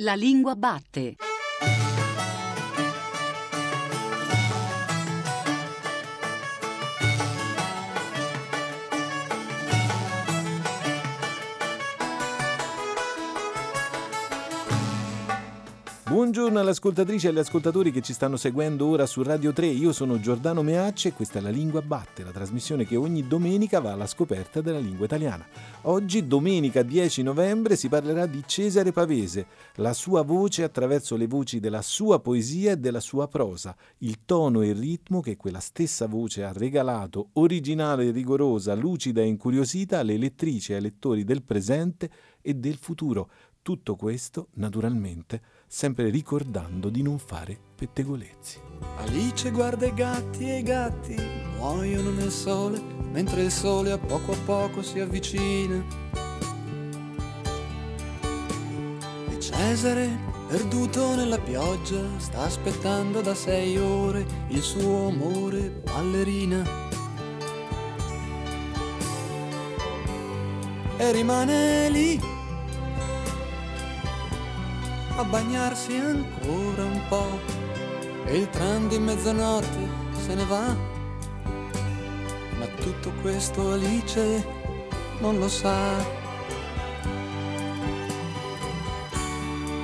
La lingua batte. Buongiorno alle ascoltatrici e agli ascoltatori che ci stanno seguendo ora su Radio 3. Io sono Giordano Meacce e questa è La Lingua Batte, la trasmissione che ogni domenica va alla scoperta della lingua italiana. Oggi, domenica 10 novembre, si parlerà di Cesare Pavese, la sua voce attraverso le voci della sua poesia e della sua prosa, il tono e il ritmo che quella stessa voce ha regalato, originale e rigorosa, lucida e incuriosita alle lettrici e ai lettori del presente e del futuro. Tutto questo, naturalmente, sempre ricordando di non fare pettegolezzi. Alice guarda i gatti e i gatti muoiono nel sole, mentre il sole a poco a poco si avvicina. E Cesare, perduto nella pioggia, sta aspettando da sei ore il suo amore ballerina. E rimane lì a bagnarsi ancora un po' e il tram di mezzanotte se ne va. Ma tutto questo Alice non lo sa.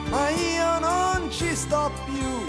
Ma io non ci sto più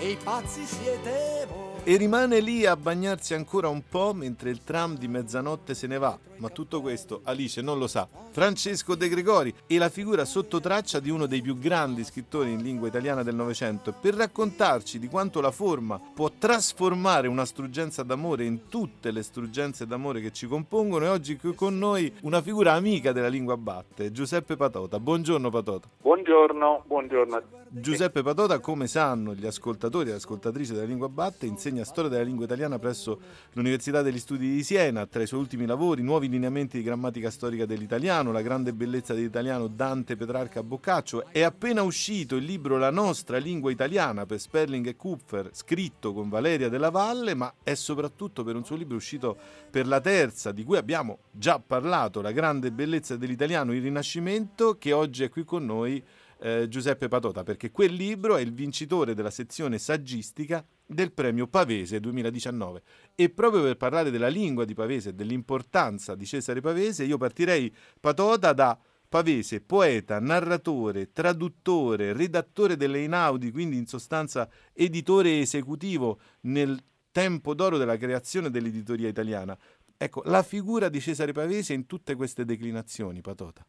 e i pazzi siete voi. E rimane lì a bagnarsi ancora un po' mentre il tram di mezzanotte se ne va. Ma tutto questo Alice non lo sa. Francesco De Gregori è la figura sotto traccia di uno dei più grandi scrittori in lingua italiana del Novecento. Per raccontarci di quanto la forma può trasformare una struggenza d'amore in tutte le struggenze d'amore che ci compongono, è oggi qui con noi una figura amica della lingua batte, Giuseppe Patota. Buongiorno Patota. Buongiorno, buongiorno. Giuseppe Patota, come sanno gli ascoltatori e le ascoltatrici della lingua batte, insegna insegna storia della lingua italiana presso l'Università degli Studi di Siena. Tra i suoi ultimi lavori, nuovi lineamenti di grammatica storica dell'italiano, la grande bellezza dell'italiano Dante Petrarca Boccaccio. È appena uscito il libro La nostra lingua italiana per Sperling e Kupfer, scritto con Valeria della Valle, ma è soprattutto per un suo libro uscito per la terza, di cui abbiamo già parlato, La grande bellezza dell'italiano, il Rinascimento, che oggi è qui con noi. Eh, Giuseppe Patota, perché quel libro è il vincitore della sezione saggistica del premio Pavese 2019. E proprio per parlare della lingua di Pavese e dell'importanza di Cesare Pavese, io partirei Patota da Pavese, poeta, narratore, traduttore, redattore delle Inaudi, quindi in sostanza editore esecutivo nel tempo d'oro della creazione dell'editoria italiana. Ecco, la figura di Cesare Pavese in tutte queste declinazioni, Patota.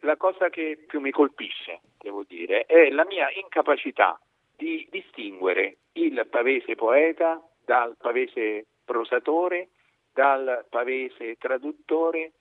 La cosa che più mi colpisce, devo dire, è la mia incapacità di distinguere il pavese poeta dal pavese prosatore, dal pavese traduttore,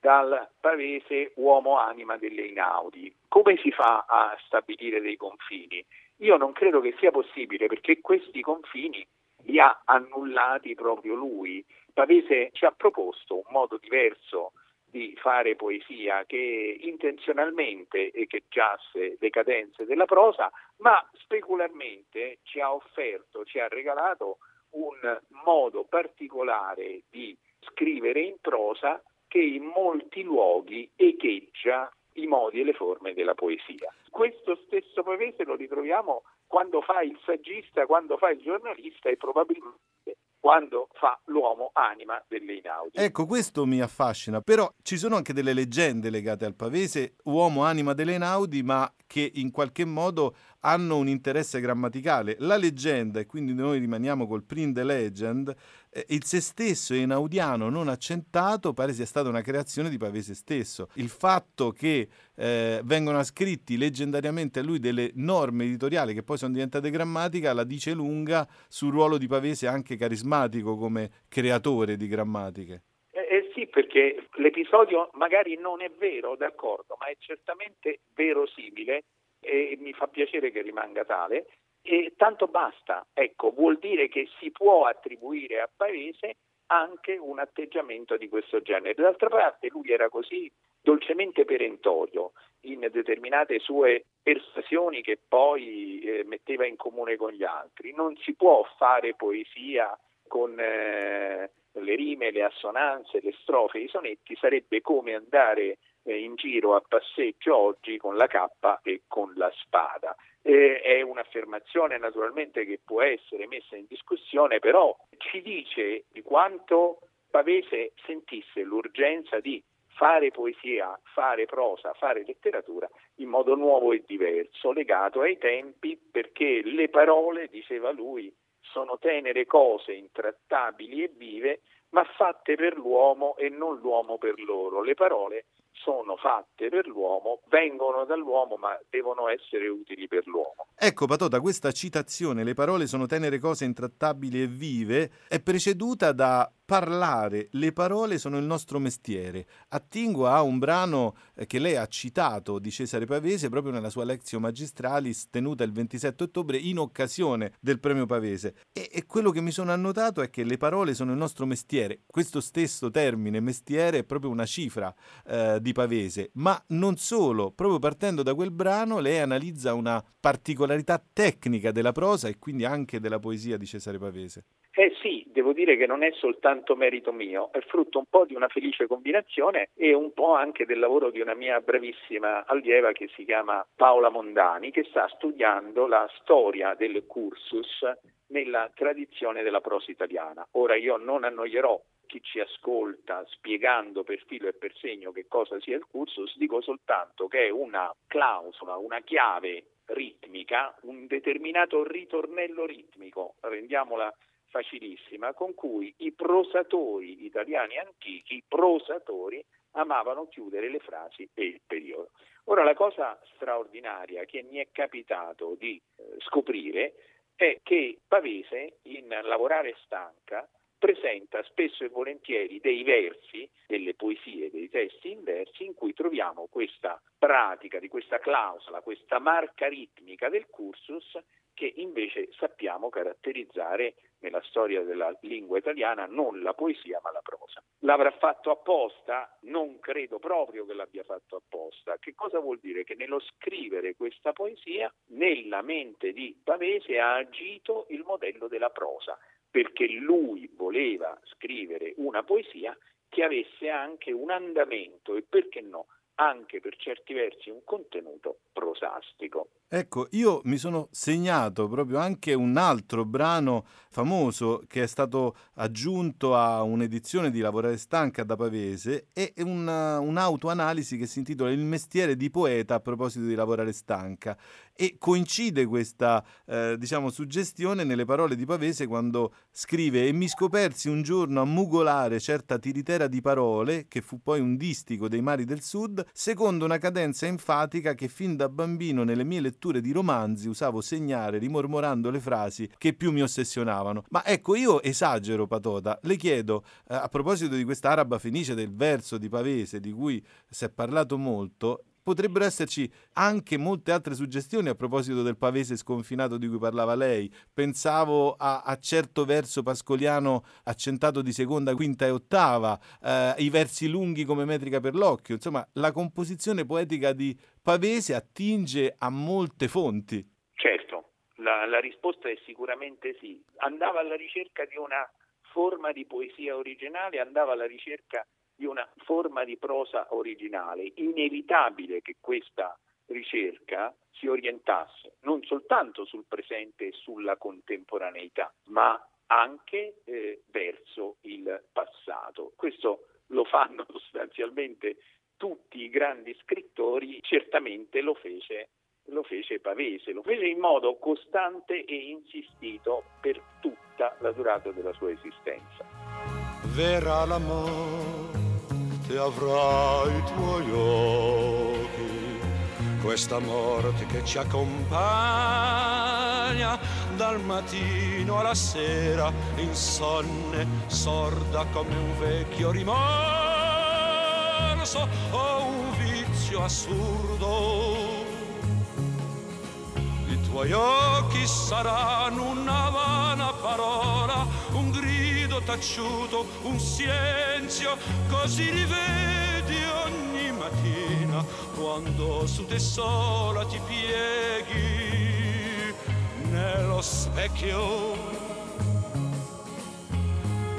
dal pavese uomo anima delle inaudi. Come si fa a stabilire dei confini? Io non credo che sia possibile perché questi confini li ha annullati proprio lui. Pavese ci ha proposto un modo diverso di fare poesia che intenzionalmente echeggiasse le cadenze della prosa, ma specularmente ci ha offerto, ci ha regalato un modo particolare di scrivere in prosa che in molti luoghi echeggia i modi e le forme della poesia. Questo stesso Pavese lo ritroviamo quando fa il saggista, quando fa il giornalista e probabilmente quando fa l'uomo anima delle inaudi. Ecco, questo mi affascina, però ci sono anche delle leggende legate al pavese, uomo anima delle inaudi, ma che in qualche modo hanno un interesse grammaticale. La leggenda, e quindi noi rimaniamo col print the legend, eh, il se stesso enaudiano non accentato pare sia stata una creazione di Pavese stesso. Il fatto che eh, vengono ascritti leggendariamente a lui delle norme editoriali che poi sono diventate grammatica la dice lunga sul ruolo di Pavese anche carismatico come creatore di grammatiche. Eh, eh sì, perché l'episodio magari non è vero, d'accordo, ma è certamente verosimile e mi fa piacere che rimanga tale. E tanto basta, ecco, vuol dire che si può attribuire a Pavese anche un atteggiamento di questo genere. D'altra parte lui era così dolcemente perentorio in determinate sue persuasioni che poi eh, metteva in comune con gli altri. Non si può fare poesia con eh, le rime, le assonanze, le strofe, i sonetti, sarebbe come andare in giro a passeggio oggi con la cappa e con la spada. Eh, è un'affermazione naturalmente che può essere messa in discussione, però ci dice di quanto Pavese sentisse l'urgenza di fare poesia, fare prosa, fare letteratura in modo nuovo e diverso, legato ai tempi, perché le parole, diceva lui, sono tenere cose intrattabili e vive, ma fatte per l'uomo e non l'uomo per loro. Le parole sono fatte per l'uomo, vengono dall'uomo, ma devono essere utili per l'uomo. Ecco, Patota, questa citazione, le parole sono tenere cose intrattabili e vive, è preceduta da parlare, le parole sono il nostro mestiere. Attingo a un brano eh, che lei ha citato di Cesare Pavese proprio nella sua Lectio Magistralis tenuta il 27 ottobre in occasione del premio Pavese. E, e, quello che mi sono annotato è che le parole sono il nostro mestiere. Questo stesso termine mestiere è proprio una cifra eh, di Pavese, ma non solo, proprio partendo da quel brano lei analizza una particolarità tecnica della prosa e quindi anche della poesia di Cesare Pavese. Eh sì, devo dire che non è soltanto merito mio, è frutto un po' di una felice combinazione e un po' anche del lavoro di una mia bravissima allieva che si chiama Paola Mondani, che sta studiando la storia del cursus nella tradizione della prosa italiana. Ora io non annoierò chi ci ascolta spiegando per filo e per segno che cosa sia il cursus, dico soltanto che è una clausola, una chiave ritmica, un determinato ritornello ritmico, rendiamola facilissima con cui i prosatori italiani antichi, prosatori, amavano chiudere le frasi e il periodo. Ora la cosa straordinaria che mi è capitato di eh, scoprire è che Pavese in Lavorare stanca presenta spesso e volentieri dei versi, delle poesie, dei testi in versi in cui troviamo questa pratica di questa clausola, questa marca ritmica del cursus che invece sappiamo caratterizzare nella storia della lingua italiana non la poesia ma la prosa. L'avrà fatto apposta? Non credo proprio che l'abbia fatto apposta. Che cosa vuol dire? Che nello scrivere questa poesia, nella mente di Pavese ha agito il modello della prosa, perché lui voleva scrivere una poesia che avesse anche un andamento e perché no, anche per certi versi un contenuto prosastico. Ecco, io mi sono segnato proprio anche un altro brano famoso che è stato aggiunto a un'edizione di Lavorare Stanca da Pavese e una, un'autoanalisi che si intitola Il mestiere di poeta a proposito di Lavorare Stanca e coincide questa eh, diciamo suggestione nelle parole di Pavese quando scrive e mi scopersi un giorno a mugolare certa tiritera di parole che fu poi un distico dei mari del sud secondo una cadenza enfatica che fin da bambino nelle mie letture di romanzi usavo segnare rimormorando le frasi che più mi ossessionavano. Ma ecco, io esagero, Patota. Le chiedo, eh, a proposito di questa araba fenice del verso di Pavese, di cui si è parlato molto, potrebbero esserci anche molte altre suggestioni a proposito del pavese sconfinato di cui parlava lei. Pensavo a, a certo verso pascoliano accentato di seconda, quinta e ottava, eh, i versi lunghi come metrica per l'occhio. Insomma, la composizione poetica di Pavese attinge a molte fonti. Certo, la, la risposta è sicuramente sì. Andava alla ricerca di una forma di poesia originale, andava alla ricerca di una forma di prosa originale. Inevitabile che questa ricerca si orientasse non soltanto sul presente e sulla contemporaneità, ma anche eh, verso il passato. Questo lo fanno sostanzialmente tutti i grandi scrittori, certamente lo fece, lo fece Pavese, lo fece in modo costante e insistito per tutta la durata della sua esistenza. Verrà l'amore e avrà i tuoi occhi, questa morte che ci accompagna dal mattino alla sera, insonne, sorda come un vecchio rimorso o un vizio assurdo. I tuoi occhi saranno una vana parola, un grido taciuto, un silenzio, così rivedi ogni mattina quando su te sola ti pieghi nello specchio.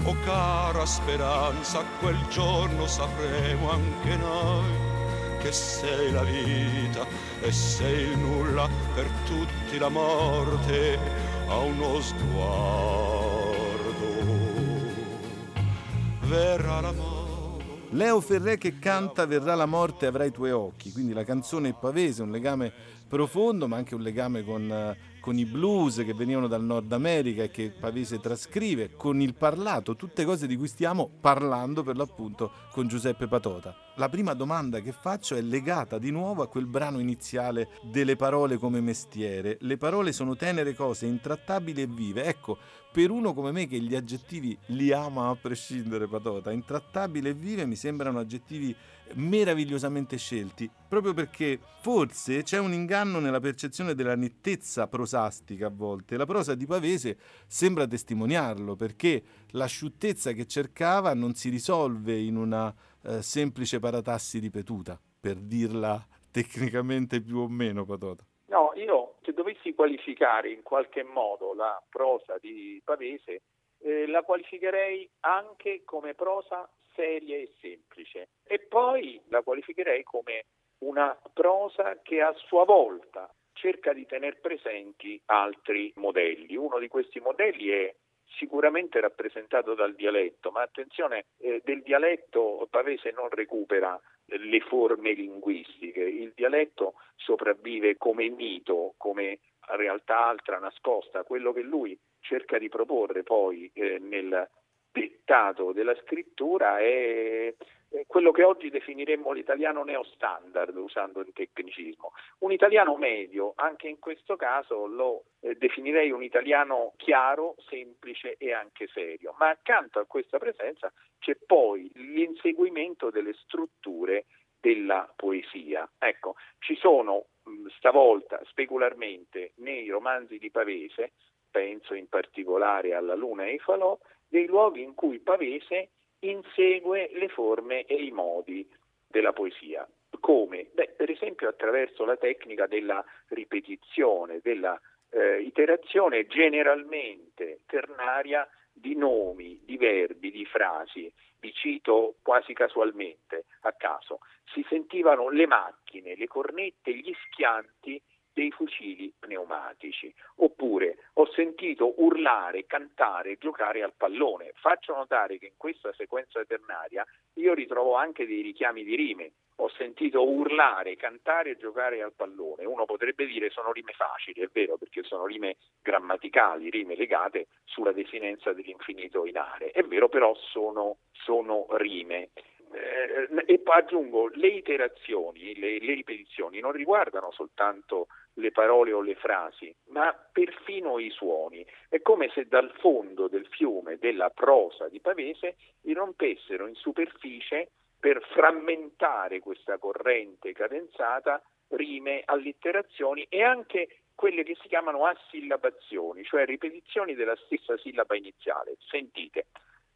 Oh cara speranza, quel giorno sapremo anche noi che sei la vita e sei il nulla per tutti la morte a uno sguardo verrà la morte Leo Ferré che canta Verrà la morte avrai i tuoi occhi, quindi la canzone è pavese, un legame profondo ma anche un legame con, eh, con i blues che venivano dal Nord America e che Pavese trascrive, con il parlato, tutte cose di cui stiamo parlando per l'appunto con Giuseppe Patota. La prima domanda che faccio è legata di nuovo a quel brano iniziale delle parole come mestiere. Le parole sono tenere cose, intrattabili e vive. Ecco, per uno come me che gli aggettivi li ama a prescindere, Patota, intrattabile e vive mi sembrano aggettivi meravigliosamente scelti, proprio perché forse c'è un inganno nella percezione della nettezza prosastica a volte. La prosa di Pavese sembra testimoniarlo, perché l'asciuttezza che cercava non si risolve in una eh, semplice paratassi ripetuta, per dirla tecnicamente più o meno, Patota. No, io se dovessi qualificare in qualche modo la prosa di Pavese, eh, la qualificherei anche come prosa seria e semplice. E poi la qualificherei come una prosa che a sua volta cerca di tenere presenti altri modelli. Uno di questi modelli è sicuramente rappresentato dal dialetto, ma attenzione, eh, del dialetto Pavese non recupera le forme linguistiche, il dialetto sopravvive come mito, come realtà altra nascosta, quello che lui cerca di proporre poi eh, nel dettato della scrittura è quello che oggi definiremmo l'italiano neostandard, usando il tecnicismo. Un italiano medio, anche in questo caso, lo eh, definirei un italiano chiaro, semplice e anche serio. Ma accanto a questa presenza c'è poi l'inseguimento delle strutture della poesia. Ecco, ci sono stavolta specularmente nei romanzi di Pavese, penso in particolare alla Luna e ai Falò, dei luoghi in cui Pavese insegue le forme e i modi della poesia. Come? Beh, per esempio attraverso la tecnica della ripetizione, della eh, iterazione generalmente ternaria di nomi, di verbi, di frasi. Vi cito quasi casualmente, a caso. Si sentivano le macchine, le cornette, gli schianti dei fucili pneumatici. Oppure ho sentito urlare, cantare, giocare al pallone. Faccio notare che in questa sequenza ternaria io ritrovo anche dei richiami di rime. Ho sentito urlare, cantare e giocare al pallone. Uno potrebbe dire sono rime facili, è vero, perché sono rime grammaticali, rime legate sulla desinenza dell'infinito in are. È vero, però sono, sono rime eh, e poi aggiungo, le iterazioni, le, le, ripetizioni non riguardano soltanto le parole o le frasi, ma perfino i suoni. È come se dal fondo del fiume della prosa di Pavese irrompessero in superficie per frammentare questa corrente cadenzata rime, allitterazioni e anche quelle che si chiamano assillabazioni, cioè ripetizioni della stessa sillaba iniziale. Sentite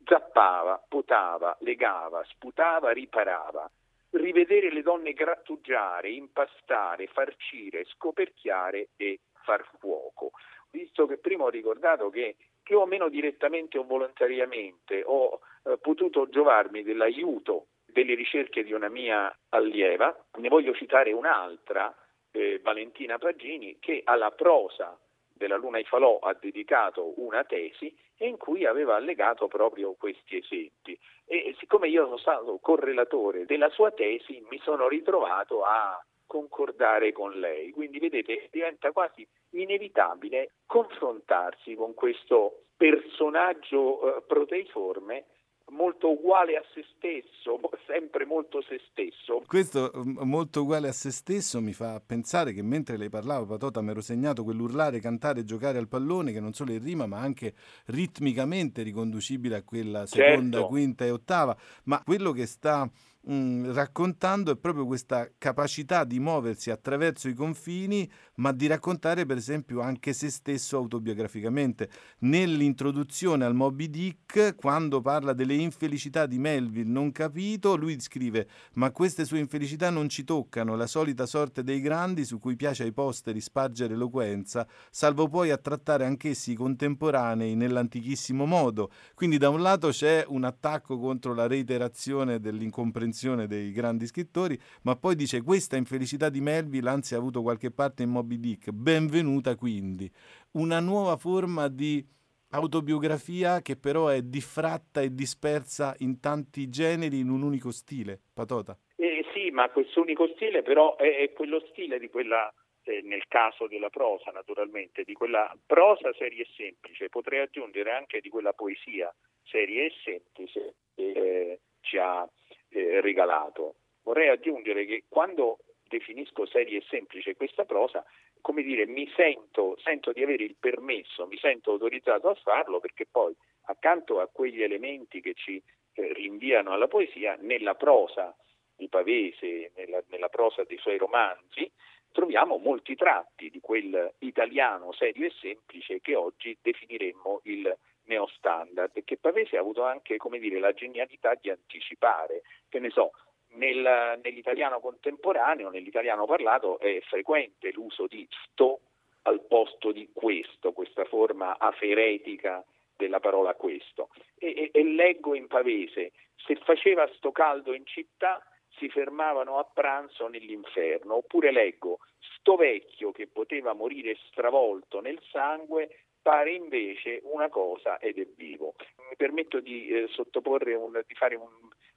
zappava, potava, legava, sputava, riparava. Rivedere le donne grattugiare, impastare, farcire, scoperchiare e far fuoco. Visto che prima ho ricordato che più o meno direttamente o volontariamente ho eh, potuto giovarmi dell'aiuto delle ricerche di una mia allieva, ne voglio citare un'altra, eh, Valentina Pagini, che alla prosa della Luna Ifalò ha dedicato una tesi in cui aveva allegato proprio questi esempi. E siccome io sono stato correlatore della sua tesi, mi sono ritrovato a concordare con lei. Quindi vedete, diventa quasi inevitabile confrontarsi con questo personaggio eh, proteiforme molto uguale a se stesso, sempre molto se stesso. Questo mm, molto uguale a se stesso mi fa pensare che mentre lei parlava, Patota, mi ero segnato quell'urlare, cantare, giocare al pallone, che non solo in rima, ma anche ritmicamente riconducibile a quella seconda, certo. quinta e ottava. Ma quello che sta mm, raccontando è proprio questa capacità di muoversi attraverso i confini, ma di raccontare per esempio anche se stesso autobiograficamente. Nell'introduzione al Moby Dick, quando parla delle infelicità di Melville non capito, lui scrive ma queste sue infelicità non ci toccano, la solita sorte dei grandi su cui piace ai posteri spargere eloquenza, salvo poi a trattare anch'essi i contemporanei nell'antichissimo modo. Quindi da un lato c'è un attacco contro la reiterazione dell'incomprensione l'attenzione dei grandi scrittori, ma poi dice questa infelicità di Melville anzi ha avuto qualche parte in Moby Dick, benvenuta quindi, una nuova forma di autobiografia che però è diffratta e dispersa in tanti generi in un unico stile, Patota. Eh, sì, ma questo unico stile però è, è quello stile di quella eh, nel caso della prosa naturalmente, di quella prosa seria e semplice, potrei aggiungere anche di quella poesia seria e semplice che eh, ci ha eh, regalato. Vorrei aggiungere che quando definisco seria e semplice questa prosa, come dire, mi sento, sento di avere il permesso, mi sento autorizzato a farlo perché poi accanto a quegli elementi che ci eh, rinviano alla poesia, nella prosa di Pavese, nella, nella prosa dei suoi romanzi, troviamo molti tratti di quel italiano serio e semplice che oggi definiremmo il neostandard che Pavese ha avuto anche dire, la genialità di anticipare. Che ne so, nel, nell'italiano contemporaneo, nell'italiano parlato, è frequente l'uso di sto al posto di questo, questa forma aferetica della parola questo. E, e, e leggo in pavese, se faceva sto caldo in città si fermavano a pranzo nell'inferno, oppure leggo, sto vecchio che poteva morire stravolto nel sangue pare invece una cosa ed è vivo. Mi permetto di eh, sottoporre un, di fare un,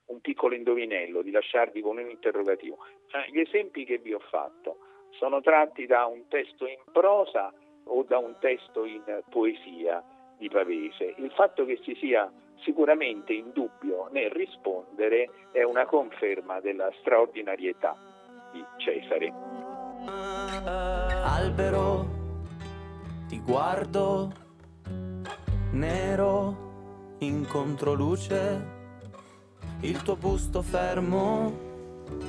un, piccolo indovinello, di lasciarvi con un interrogativo. Eh, gli esempi che vi ho fatto sono tratti da un testo in prosa o da un testo in poesia di Pavese. Il fatto che si sia sicuramente in dubbio nel rispondere è una conferma della straordinarietà di Cesare. Albero, ti guardo, nero in controluce, il tuo busto fermo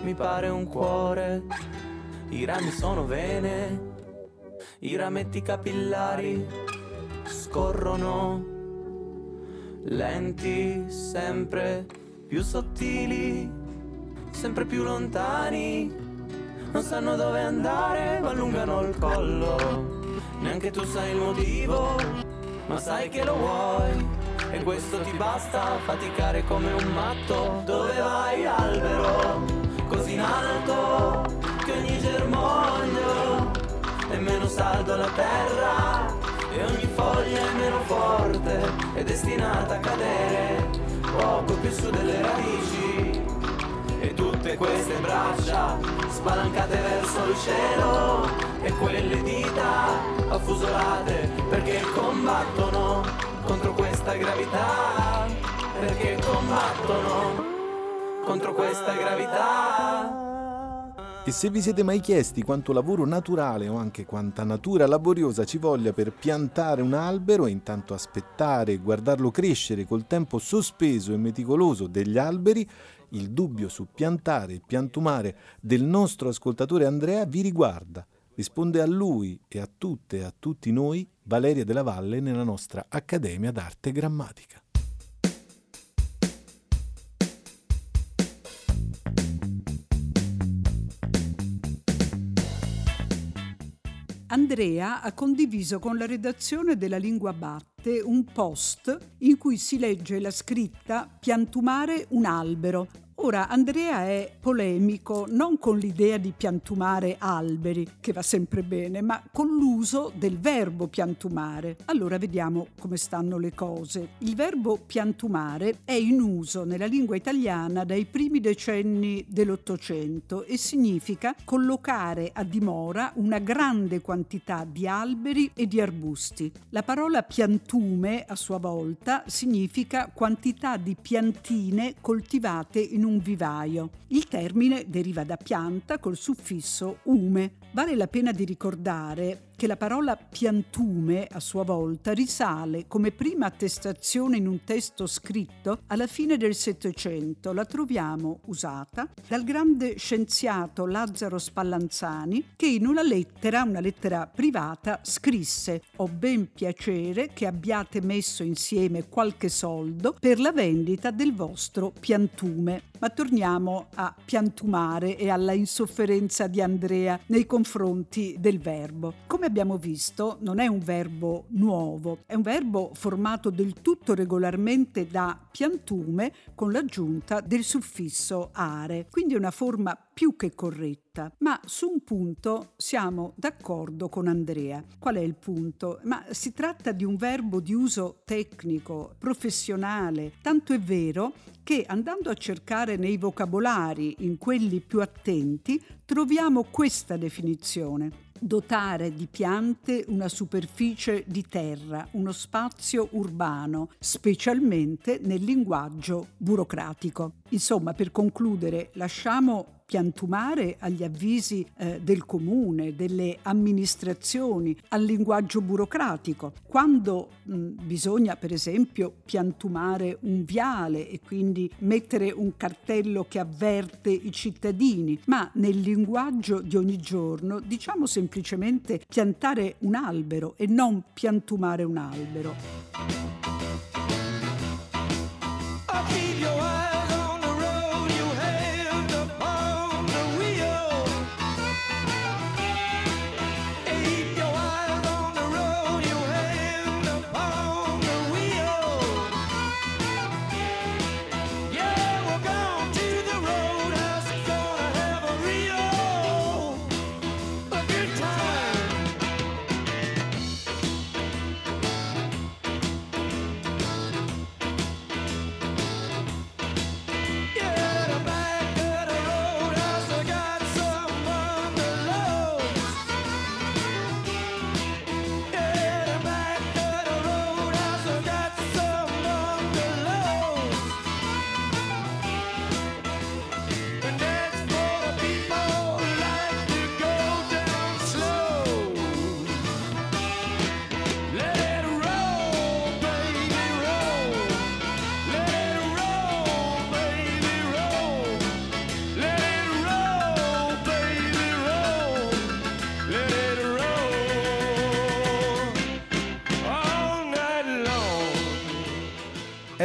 mi pare un cuore, i rami sono vene, i rametti capillari scorrono lenti, sempre più sottili, sempre più lontani. Non sanno dove andare, ma allungano il collo. Neanche tu sai il motivo, ma sai che lo vuoi. E questo ti basta faticare come un matto. Dove vai, albero? Così in alto che ogni germoglio è meno saldo la terra e ogni foglia è meno forte, è destinata a cadere poco più su delle radici. E tutte queste braccia spalancate verso il cielo e quelle dita affusolate perché combattono contro questa gravità, perché combattono contro questa gravità. E se vi siete mai chiesti quanto lavoro naturale o anche quanta natura laboriosa ci voglia per piantare un albero e intanto aspettare e guardarlo crescere col tempo sospeso e meticoloso degli alberi, il dubbio su piantare e piantumare del nostro ascoltatore Andrea vi riguarda. Risponde a lui e a tutte e a tutti noi Valeria della Valle nella nostra Accademia d'Arte Grammatica. Andrea ha condiviso con la redazione della Lingua Batte un post in cui si legge la scritta Piantumare un albero, Ora Andrea è polemico non con l'idea di piantumare alberi, che va sempre bene, ma con l'uso del verbo piantumare. Allora vediamo come stanno le cose. Il verbo piantumare è in uso nella lingua italiana dai primi decenni dell'Ottocento e significa collocare a dimora una grande quantità di alberi e di arbusti. La parola piantume a sua volta significa quantità di piantine coltivate in un vivaio. Il termine deriva da pianta col suffisso ume. Vale la pena di ricordare che la parola piantume a sua volta risale come prima attestazione in un testo scritto alla fine del Settecento. La troviamo usata dal grande scienziato Lazzaro Spallanzani che in una lettera, una lettera privata, scrisse Ho ben piacere che abbiate messo insieme qualche soldo per la vendita del vostro piantume Ma torniamo a piantumare e alla insofferenza di Andrea nei confronti del verbo. Come abbiamo visto, non è un verbo nuovo, è un verbo formato del tutto regolarmente da piantume con l'aggiunta del suffisso are, quindi una forma più che corretta. Ma su un punto siamo d'accordo con Andrea. Qual è il punto? Ma si tratta di un verbo di uso tecnico, professionale, tanto è vero che andando a cercare nei vocabolari, in quelli più attenti, troviamo questa definizione dotare di piante una superficie di terra, uno spazio urbano, specialmente nel linguaggio burocratico. Insomma, per concludere, lasciamo piantumare agli avvisi eh, del comune, delle amministrazioni, al linguaggio burocratico. Quando mh, bisogna, per esempio, piantumare un viale e quindi mettere un cartello che avverte i cittadini, ma nel linguaggio di ogni giorno diciamo semplicemente piantare un albero e non piantumare un albero.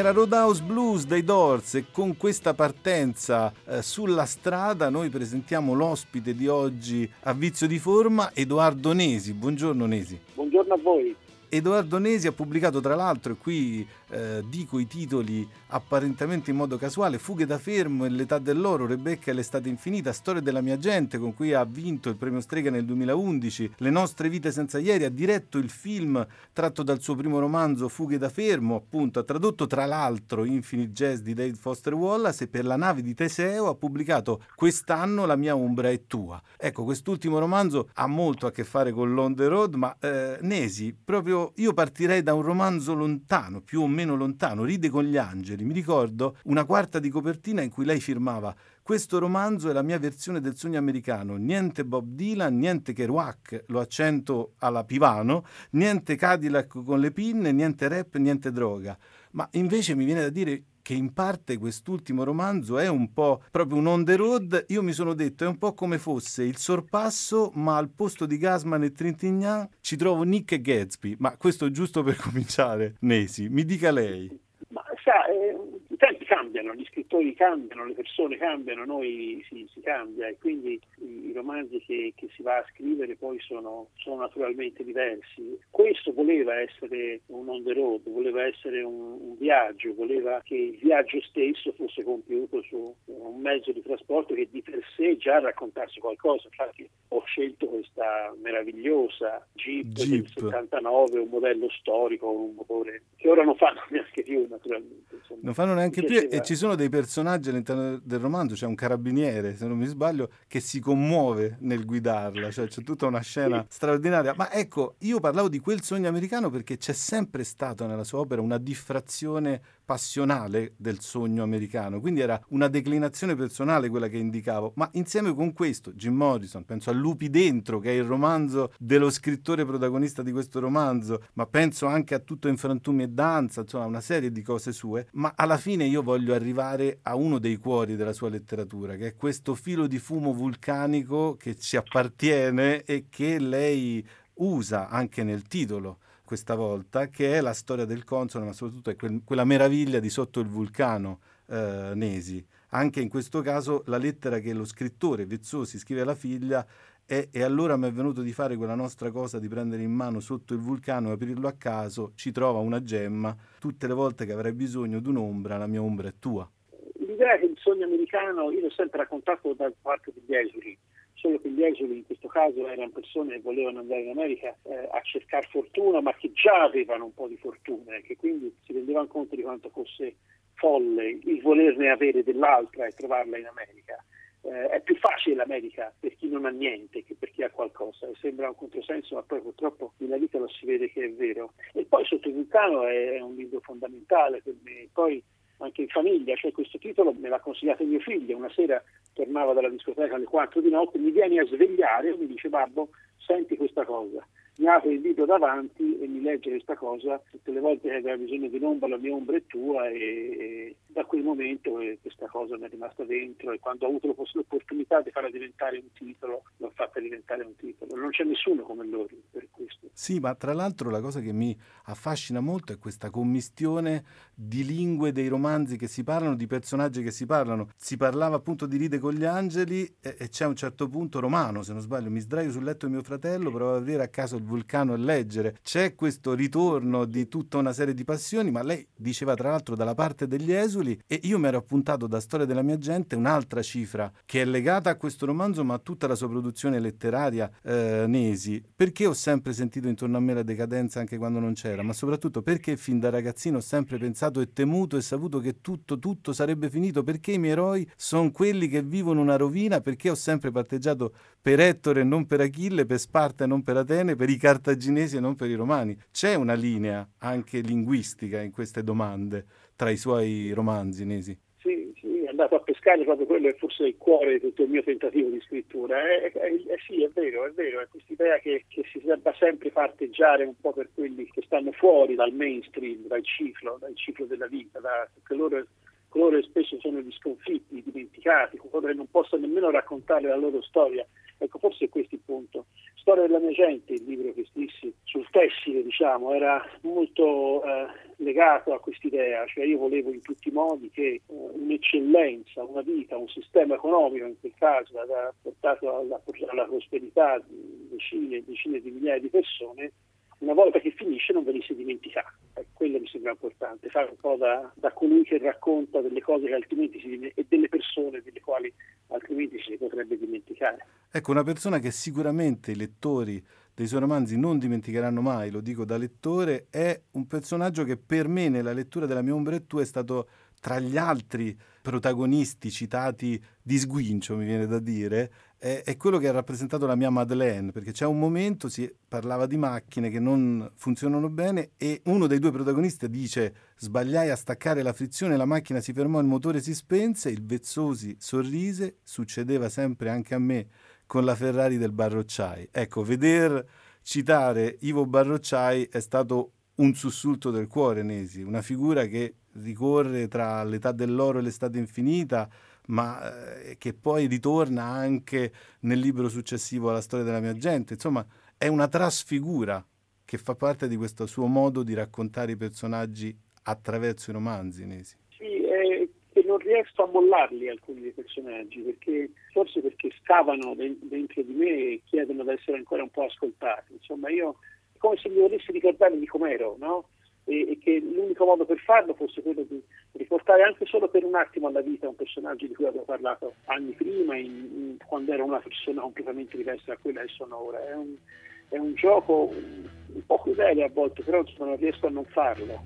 Era Roadhouse Blues dei Doors e con questa partenza eh, sulla strada noi presentiamo l'ospite di oggi a vizio di forma, Edoardo Nesi. Buongiorno Nesi. Buongiorno a voi. Edoardo Nesi ha pubblicato tra l'altro, e qui eh, dico i titoli apparentemente in modo casuale, Fughe da fermo e l'età dell'oro, Rebecca e l'estate infinita, Storia della mia gente con cui ha vinto il premio Strega nel 2011, Le nostre vite senza ieri, ha diretto il film tratto dal suo primo romanzo Fughe da fermo, appunto ha tradotto tra l'altro Infinite Jazz di Dave Foster Wallace e per la nave di Teseo ha pubblicato quest'anno La mia ombra è tua. Ecco, quest'ultimo romanzo ha molto a che fare con l'on the road, ma eh, Nesi, proprio io partirei da un romanzo lontano, più o meno lontano, Ride con gli angeli. Mi ricordo una quarta di copertina in cui lei firmava questo romanzo è la mia versione del sogno americano, niente Bob Dylan, niente Kerouac, lo accento alla Pivano, niente Cadillac con le pinne, niente rap, niente droga. Ma invece mi viene da dire che in parte quest'ultimo romanzo è un po' proprio un on the road, io mi sono detto è un po' come fosse il sorpasso, ma al posto di Gasman e Trintignant ci trovo Nick e Gatsby, ma questo giusto per cominciare, Nesi, mi dica lei. Sa, eh, tempi cambiano, gli scrittori cambiano, le persone cambiano, noi si, si cambia e quindi i, i romanzi che, che, si va a scrivere poi sono, sono, naturalmente diversi. Questo voleva essere un on the road, voleva essere un, un, viaggio, voleva che il viaggio stesso fosse compiuto su un mezzo di trasporto che di per sé già raccontasse qualcosa. Infatti ho scelto questa meravigliosa Jeep, Jeep. del 79, un modello storico, un motore che ora non fanno neanche più naturalmente. Insomma. Non fanno neanche anche più e ci sono dei personaggi all'interno del romanzo, c'è un carabiniere, se non mi sbaglio, che si commuove nel guidarla, cioè c'è tutta una scena straordinaria. Ma ecco, io parlavo di quel sogno americano perché c'è sempre stata nella sua opera una diffrazione passionale del sogno americano, quindi era una declinazione personale quella che indicavo, ma insieme con questo Jim Morrison, penso a Lupi dentro, che è il romanzo dello scrittore protagonista di questo romanzo, ma penso anche a tutto in frantumi e danza, insomma una serie di cose sue, ma alla fine io voglio arrivare a uno dei cuori della sua letteratura, che è questo filo di fumo vulcanico che ci appartiene e che lei usa anche nel titolo questa volta, che è la storia del console, ma soprattutto è quel, quella meraviglia di sotto il vulcano eh, Nesi. anche in questo caso la lettera che lo scrittore Vezzosi scrive alla figlia è e allora mi è venuto di fare quella nostra cosa di prendere in mano sotto il vulcano e aprirlo a caso, ci trova una gemma, tutte le volte che avrai bisogno di un'ombra, la mia ombra è tua. L'idea che il sogno americano, io l'ho sempre raccontato da parte degli esuli, solo che gli esuli in questo caso erano persone che volevano andare in America eh, a cercare fortuna, ma che già avevano un po' di fortuna e che quindi si rendevano conto di quanto fosse folle il volerne avere dell'altra e trovarla in America eh, è più facile l'America per chi non ha niente che per chi ha qualcosa. E sembra un controsenso, ma poi purtroppo nella vita lo si vede che è vero. E poi Sotto il vulcano è, è un libro fondamentale per me. Poi anche in famiglia, cioè questo titolo me l'ha consigliato mio figlio, una sera tornava dalla discoteca alle 4 di notte, mi vieni a svegliare e mi dice babbo senti questa cosa mi apre il libro davanti e mi legge questa cosa tutte le volte che aveva bisogno di un'ombra, la mia ombra è tua e, e da quel momento eh, questa cosa mi è rimasta dentro e quando ho avuto l'opportunità di farla diventare un titolo l'ho fatta diventare un titolo. Non c'è nessuno come loro per questo. Sì, ma tra l'altro la cosa che mi affascina molto è questa commistione di lingue dei romanzi che si parlano, di personaggi che si parlano. Si parlava appunto di Ride con gli angeli e, e c'è un certo punto romano, se non sbaglio, mi sdraio sul letto di mio fratello, provo ad avere a caso il vulcano e leggere. C'è questo ritorno di tutta una serie di passioni, ma lei diceva tra l'altro dalla parte degli esuli e io mi ero appuntato da Storia della mia gente un'altra cifra che è legata a questo romanzo ma a tutta la sua produzione letteraria eh, Nesi, perché ho sempre sentito intorno a me la decadenza anche quando non c'era, ma soprattutto perché fin da ragazzino ho sempre pensato e temuto e saputo che tutto, tutto sarebbe finito, perché i miei eroi sono quelli che vivono una rovina, perché ho sempre patteggiato per Ettore e non per Achille, per Sparta e non per Atene, per i cartaginesi e non per i romani. C'è una linea anche linguistica in queste domande tra i suoi romanzi, Nesi. Sì, sì, è andato a pescare proprio quello è forse il cuore di tutto il mio tentativo di scrittura. Eh, eh, eh, sì, è vero, è vero, è questa idea che, che, si debba sempre parteggiare un po' per quelli che stanno fuori dal mainstream, dal ciclo, dal ciclo della vita, da, loro coloro che spesso sono gli sconfitti, dimenticati, coloro che non possono nemmeno raccontare la loro storia. Ecco, forse è questo il punto. Storia della mia gente, il libro che scrissi sul tessile, diciamo, era molto eh, legato a quest'idea, cioè io volevo in tutti i modi che eh, un'eccellenza, una vita, un sistema economico in quel caso ha portato alla, alla prosperità di decine e decine di migliaia di persone, una volta che finisce non venisse dimenticato. Eh, quello mi sembra importante, fare un po' da, da, colui che racconta delle cose che altrimenti si e delle persone delle quali altrimenti si potrebbe dimenticare. Ecco, una persona che sicuramente i lettori dei suoi romanzi non dimenticheranno mai, lo dico da lettore, è un personaggio che per me nella lettura della mia ombra e tu è stato tra gli altri protagonisti citati di sguincio, mi viene da dire, è, è, quello che ha rappresentato la mia Madeleine, perché c'è un momento, si parlava di macchine che non funzionano bene e uno dei due protagonisti dice sbagliai a staccare la frizione, la macchina si fermò, il motore si spense, il Vezzosi sorrise, succedeva sempre anche a me con la Ferrari del Barrocciai. Ecco, veder citare Ivo Barrocciai è stato un sussulto del cuore, Nesi, una figura che ricorre tra l'età dell'oro e l'estate infinita, ma eh, che poi ritorna anche nel libro successivo alla storia della mia gente. Insomma, è una trasfigura che fa parte di questo suo modo di raccontare i personaggi attraverso i romanzi, Nesi. Sì, è che non riesco a mollarli alcuni dei personaggi, perché forse perché scavano dentro di me e chiedono di essere ancora un po' ascoltati. Insomma, io è come se mi volessi ricordare di com'ero, no? E, e, che l'unico modo per farlo fosse quello di riportare anche solo per un attimo alla vita un personaggio di cui avevo parlato anni prima, in, in, quando era una persona completamente diversa da quella che sono ora. È un, è un gioco un, un po' crudele a volte, però insomma, non riesco a non farlo.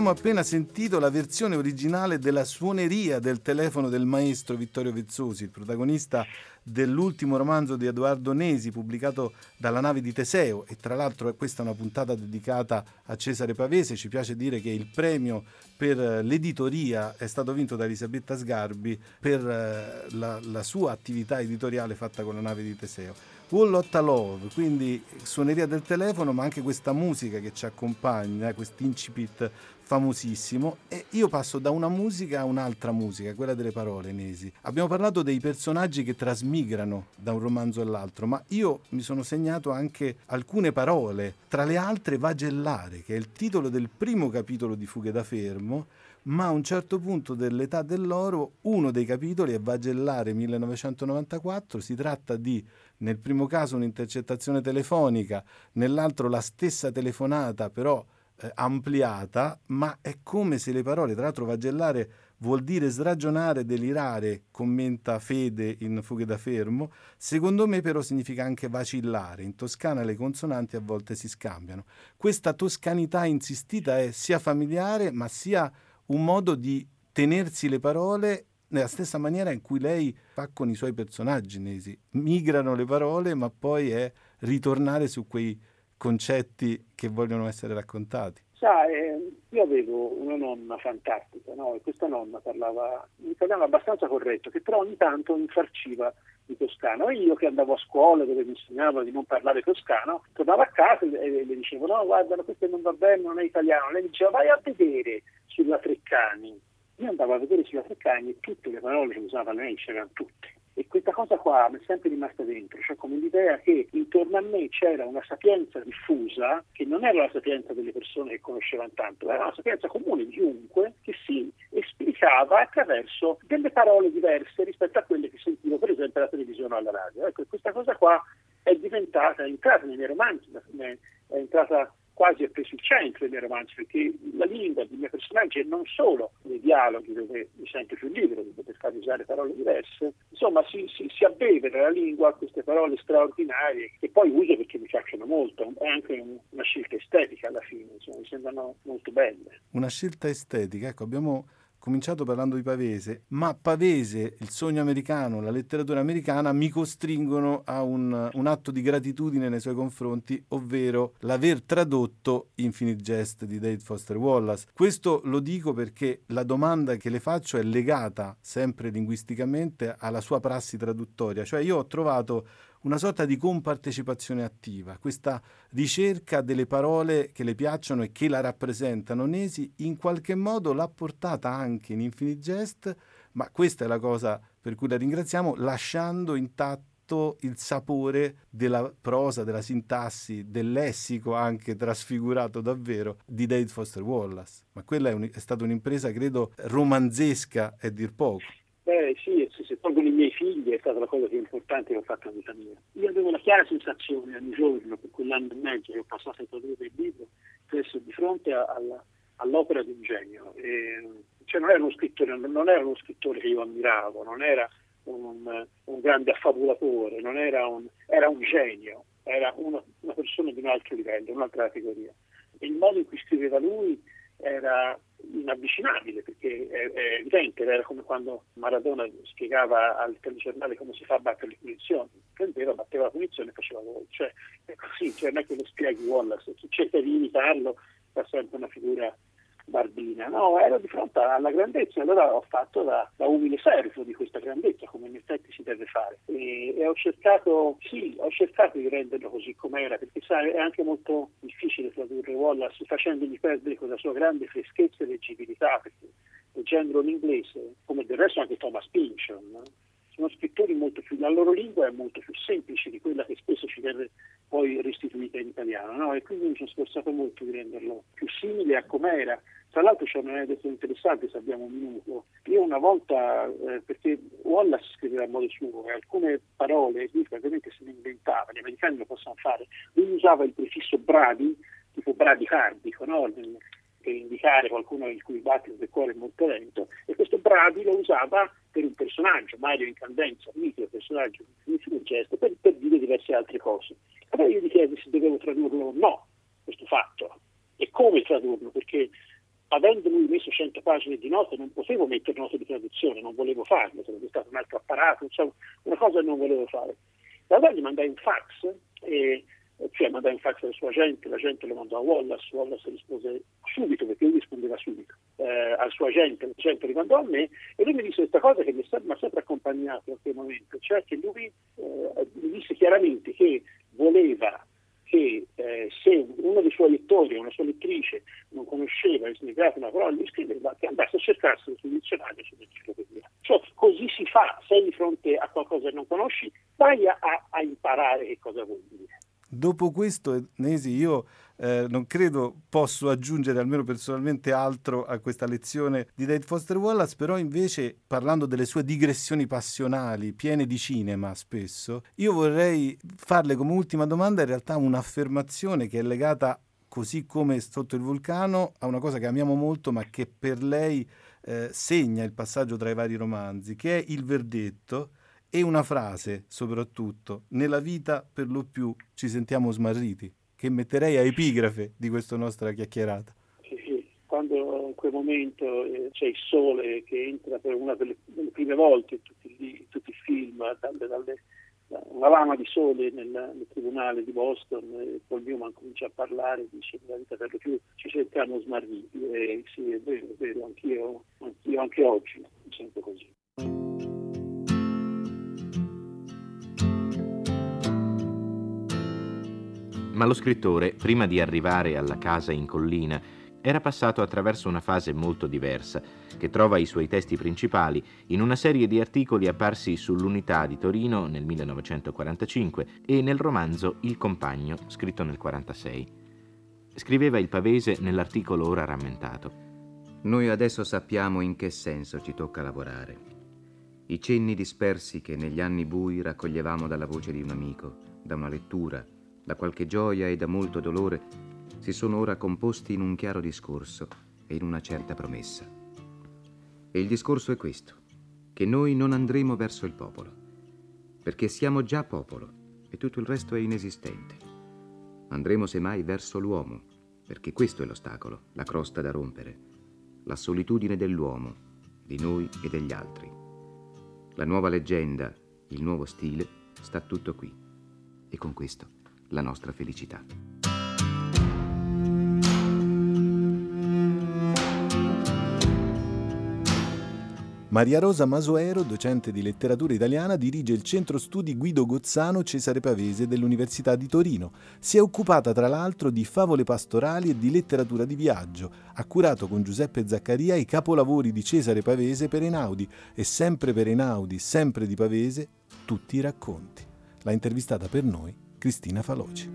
Abbiamo appena sentito la versione originale della suoneria del telefono del maestro Vittorio Vezzosi, il protagonista dell'ultimo romanzo di Edoardo Nesi pubblicato dalla nave di Teseo e tra l'altro questa è una puntata dedicata a Cesare Pavese, ci piace dire che il premio per l'editoria è stato vinto da Elisabetta Sgarbi per eh, la, la sua attività editoriale fatta con la nave di Teseo. Wall Lotta Love, quindi suoneria del telefono, ma anche questa musica che ci accompagna, questo incipit famosissimo. E io passo da una musica a un'altra musica, quella delle parole, Nesi. Abbiamo parlato dei personaggi che trasmigrano da un romanzo all'altro, ma io mi sono segnato anche alcune parole, tra le altre Vagellare, che è il titolo del primo capitolo di Fughe da Fermo ma a un certo punto dell'età dell'oro uno dei capitoli è Vagellare 1994, si tratta di nel primo caso un'intercettazione telefonica, nell'altro la stessa telefonata però eh, ampliata, ma è come se le parole, tra l'altro Vagellare vuol dire sragionare, delirare, commenta Fede in Fughe da Fermo, secondo me però significa anche vacillare, in Toscana le consonanti a volte si scambiano. Questa toscanità insistita è sia familiare ma sia un modo di tenersi le parole nella stessa maniera in cui lei fa con i suoi personaggi Nesi. Migrano le parole, ma poi è ritornare su quei concetti che vogliono essere raccontati. Sa, eh, io avevo una nonna fantastica, no? e questa nonna parlava un italiano abbastanza corretto, che però ogni tanto infarciva di toscano. E io che andavo a scuola dove mi insegnavano di non parlare toscano, tornavo a casa e le dicevo: No, guarda, questo non va bene, non è italiano. Lei mi diceva: Vai a vedere sulla Treccani. Io andavo a vedere sulla Treccani e tutte le parole che usava lei c'erano tutte. E questa cosa qua mi è sempre rimasta dentro, cioè come l'idea che intorno a me c'era una sapienza diffusa, che non era la sapienza delle persone che conoscevano tanto, era una sapienza comune di chiunque, che si esplicava attraverso delle parole diverse rispetto a quelle che sentivo per esempio alla televisione o alla radio. Ecco, questa cosa qua è diventata, è entrata nei miei romanzi, è entrata quasi ha preso il centro dei miei romanzi, perché la lingua dei miei personaggi è non solo nei dialoghi dove mi sento più libero di poter fare usare parole diverse, insomma si, si, si abbeve nella lingua queste parole straordinarie che poi uso perché mi piacciono molto, è anche un, una scelta estetica alla fine, insomma, mi sembrano molto belle. Una scelta estetica, ecco abbiamo cominciato parlando di Pavese, ma Pavese, il sogno americano, la letteratura americana mi costringono a un, un atto di gratitudine nei suoi confronti, ovvero l'aver tradotto Infinite Jest di Dave Foster Wallace. Questo lo dico perché la domanda che le faccio è legata sempre linguisticamente alla sua prassi traduttoria, cioè io ho trovato una sorta di compartecipazione attiva, questa ricerca delle parole che le piacciono e che la rappresentano. Nesi in qualche modo l'ha portata anche in Infinite Jest, ma questa è la cosa per cui la ringraziamo, lasciando intatto il sapore della prosa, della sintassi, del lessico anche trasfigurato davvero di David Foster Wallace. Ma quella è, un, è stata un'impresa, credo, romanzesca e dir poco. Eh sì, se, se tolgono i miei figli è stata la cosa più importante che ho fatto in vita mia. Io avevo una chiara sensazione ogni giorno, per quell'anno e mezzo che ho passato a tradurre il libro, di essere di fronte alla, all'opera di un genio. E, cioè non era, uno scrittore, non era uno scrittore che io ammiravo, non era un, un grande affabulatore, era un, era un genio, era una, una persona di un altro livello, un'altra categoria. E il modo in cui scriveva lui era inavvicinabile perché è, evidente, era come quando Maradona spiegava al telegiornale come si fa a battere le punizioni, prendeva, batteva la punizione e faceva gol, cioè è così, cioè non è che lo spieghi Wallace, chi cerca di imitarlo fa sempre una figura barbina, no, ero di fronte alla grandezza, allora ho fatto da, da umile servo di questa grandezza, come in effetti si deve fare. E, e ho cercato, sì, ho cercato di renderlo così com'era, perché sai, è anche molto difficile tradurre Wallace facendogli perdere quella sua grande freschezza e leggibilità, perché leggendolo in inglese, come del resto anche Thomas Pynchon, no? sono scrittori molto più, la loro lingua è molto più semplice di quella che spesso ci viene poi restituita in italiano, no? e quindi mi sono sforzato molto di renderlo più simile a com'era, tra l'altro c'è un aneddoto interessante se abbiamo un minuto. Io una volta, eh, perché Wallace scriveva a modo suo e alcune parole lui praticamente se ne inventava, gli americani lo possono fare, lui usava il prefisso bravi, tipo bradicardico, no? per indicare qualcuno il cui battito del cuore è molto lento, e questo bravi lo usava per un personaggio, Mario Incandenza, un mitico personaggio di gesto, per, per dire diverse altre cose. Allora io gli chiesi se dovevo tradurlo o no, questo fatto, e come tradurlo, perché avendo lui messo 100 pagine di note non potevo mettere note di traduzione, non volevo farlo, sarebbe stato un altro apparato, insomma, una cosa che non volevo fare. Allora gli mandai un fax, e, cioè mandai un fax al suo agente, l'agente lo mandò a Wallace, Wallace rispose subito perché lui rispondeva subito eh, al suo agente, l'agente rimandò a me e lui mi disse questa cosa che mi, ha sempre accompagnato in quel momento, cioè che lui eh, mi disse chiaramente che voleva che eh, se uno dei suoi lettori o una sua lettrice non conosceva il significato di una parola lui scriveva che andasse a cercarselo sul dizionario sull'enciclopedia. Cioè, così si fa, sei di fronte a qualcosa che non conosci, vai a, a imparare che cosa vuol dire. Dopo questo, Nesi, io eh, non credo posso aggiungere almeno personalmente altro a questa lezione di David Foster Wallace, però invece parlando delle sue digressioni passionali, piene di cinema spesso, io vorrei farle come ultima domanda in realtà un'affermazione che è legata così come sotto il vulcano a una cosa che amiamo molto ma che per lei eh, segna il passaggio tra i vari romanzi, che è il verdetto e una frase soprattutto, nella vita per lo più ci sentiamo smarriti, che metterei a epigrafe di questa nostra chiacchierata. Quando in quel momento eh, c'è il sole che entra per una delle, delle prime volte tutti, tutti, i film, dalle, dalle, una lama di sole nel, nel tribunale di Boston, e Paul Newman comincia a parlare, dice nella vita per lo più ci sentiamo smarriti, e sì, è vero, è vero, anch'io, anch'io anche oggi mi sento così. Ma lo scrittore, prima di arrivare alla casa in collina, era passato attraverso una fase molto diversa, che trova i suoi testi principali in una serie di articoli apparsi sull'Unità di Torino nel 1945 e nel romanzo Il compagno, scritto nel 1946. Scriveva il Pavese nell'articolo ora rammentato. Noi adesso sappiamo in che senso ci tocca lavorare. I cenni dispersi che negli anni bui raccoglievamo dalla voce di un amico, da una lettura, da qualche gioia e da molto dolore, si sono ora composti in un chiaro discorso e in una certa promessa. E il discorso è questo, che noi non andremo verso il popolo, perché siamo già popolo e tutto il resto è inesistente. Andremo semmai verso l'uomo, perché questo è l'ostacolo, la crosta da rompere, la solitudine dell'uomo, di noi e degli altri. La nuova leggenda, il nuovo stile, sta tutto qui. E con questo la nostra felicità. Maria Rosa Masuero, docente di letteratura italiana, dirige il centro studi Guido Gozzano Cesare Pavese dell'Università di Torino. Si è occupata tra l'altro di favole pastorali e di letteratura di viaggio. Ha curato con Giuseppe Zaccaria i capolavori di Cesare Pavese per Einaudi e sempre per Einaudi, sempre di Pavese, tutti i racconti. L'ha intervistata per noi Cristina Faloci.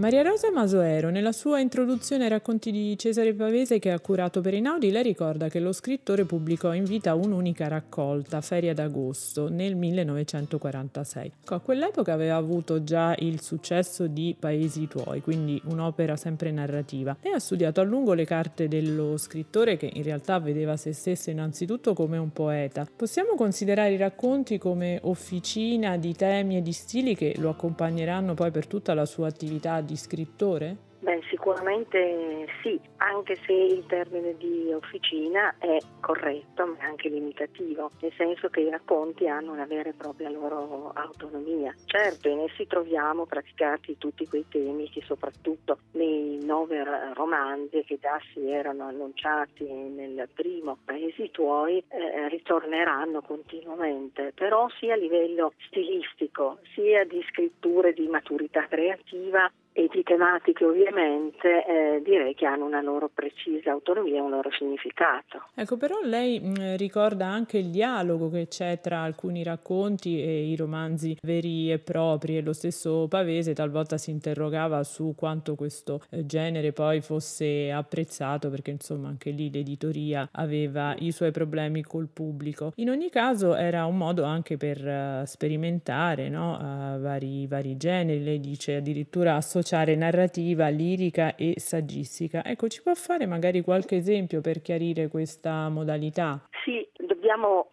Maria Rosa Masoero, nella sua introduzione ai racconti di Cesare Pavese che ha curato per Einaudi, lei ricorda che lo scrittore pubblicò in vita un'unica raccolta, Feria d'agosto, nel 1946. A quell'epoca aveva avuto già il successo di Paesi tuoi, quindi un'opera sempre narrativa. Lei ha studiato a lungo le carte dello scrittore che in realtà vedeva se stesso innanzitutto come un poeta. Possiamo considerare i racconti come officina di temi e di stili che lo accompagneranno poi per tutta la sua attività di scrittore? Beh, sicuramente sì, anche se il termine di officina è corretto ma anche limitativo, nel senso che i racconti hanno una vera e propria loro autonomia. Certo, in essi troviamo praticati tutti quei temi che soprattutto nei nove romanzi che già si erano annunciati nel primo Paesi tuoi eh, ritorneranno continuamente, però sia a livello stilistico sia di scrittura e di maturità creativa e di tematiche ovviamente eh, direi che hanno una loro precisa autonomia e un loro significato. Ecco, però lei mh, ricorda anche il dialogo che c'è tra alcuni racconti e i romanzi veri e propri e lo stesso Pavese talvolta si interrogava su quanto questo eh, genere poi fosse apprezzato perché insomma anche lì l'editoria aveva i suoi problemi col pubblico. In ogni caso era un modo anche per uh, sperimentare no? uh, vari, vari generi, lei dice addirittura associare associare narrativa, lirica e saggistica. Ecco, ci può fare magari qualche esempio per chiarire questa modalità? Sì, dobbiamo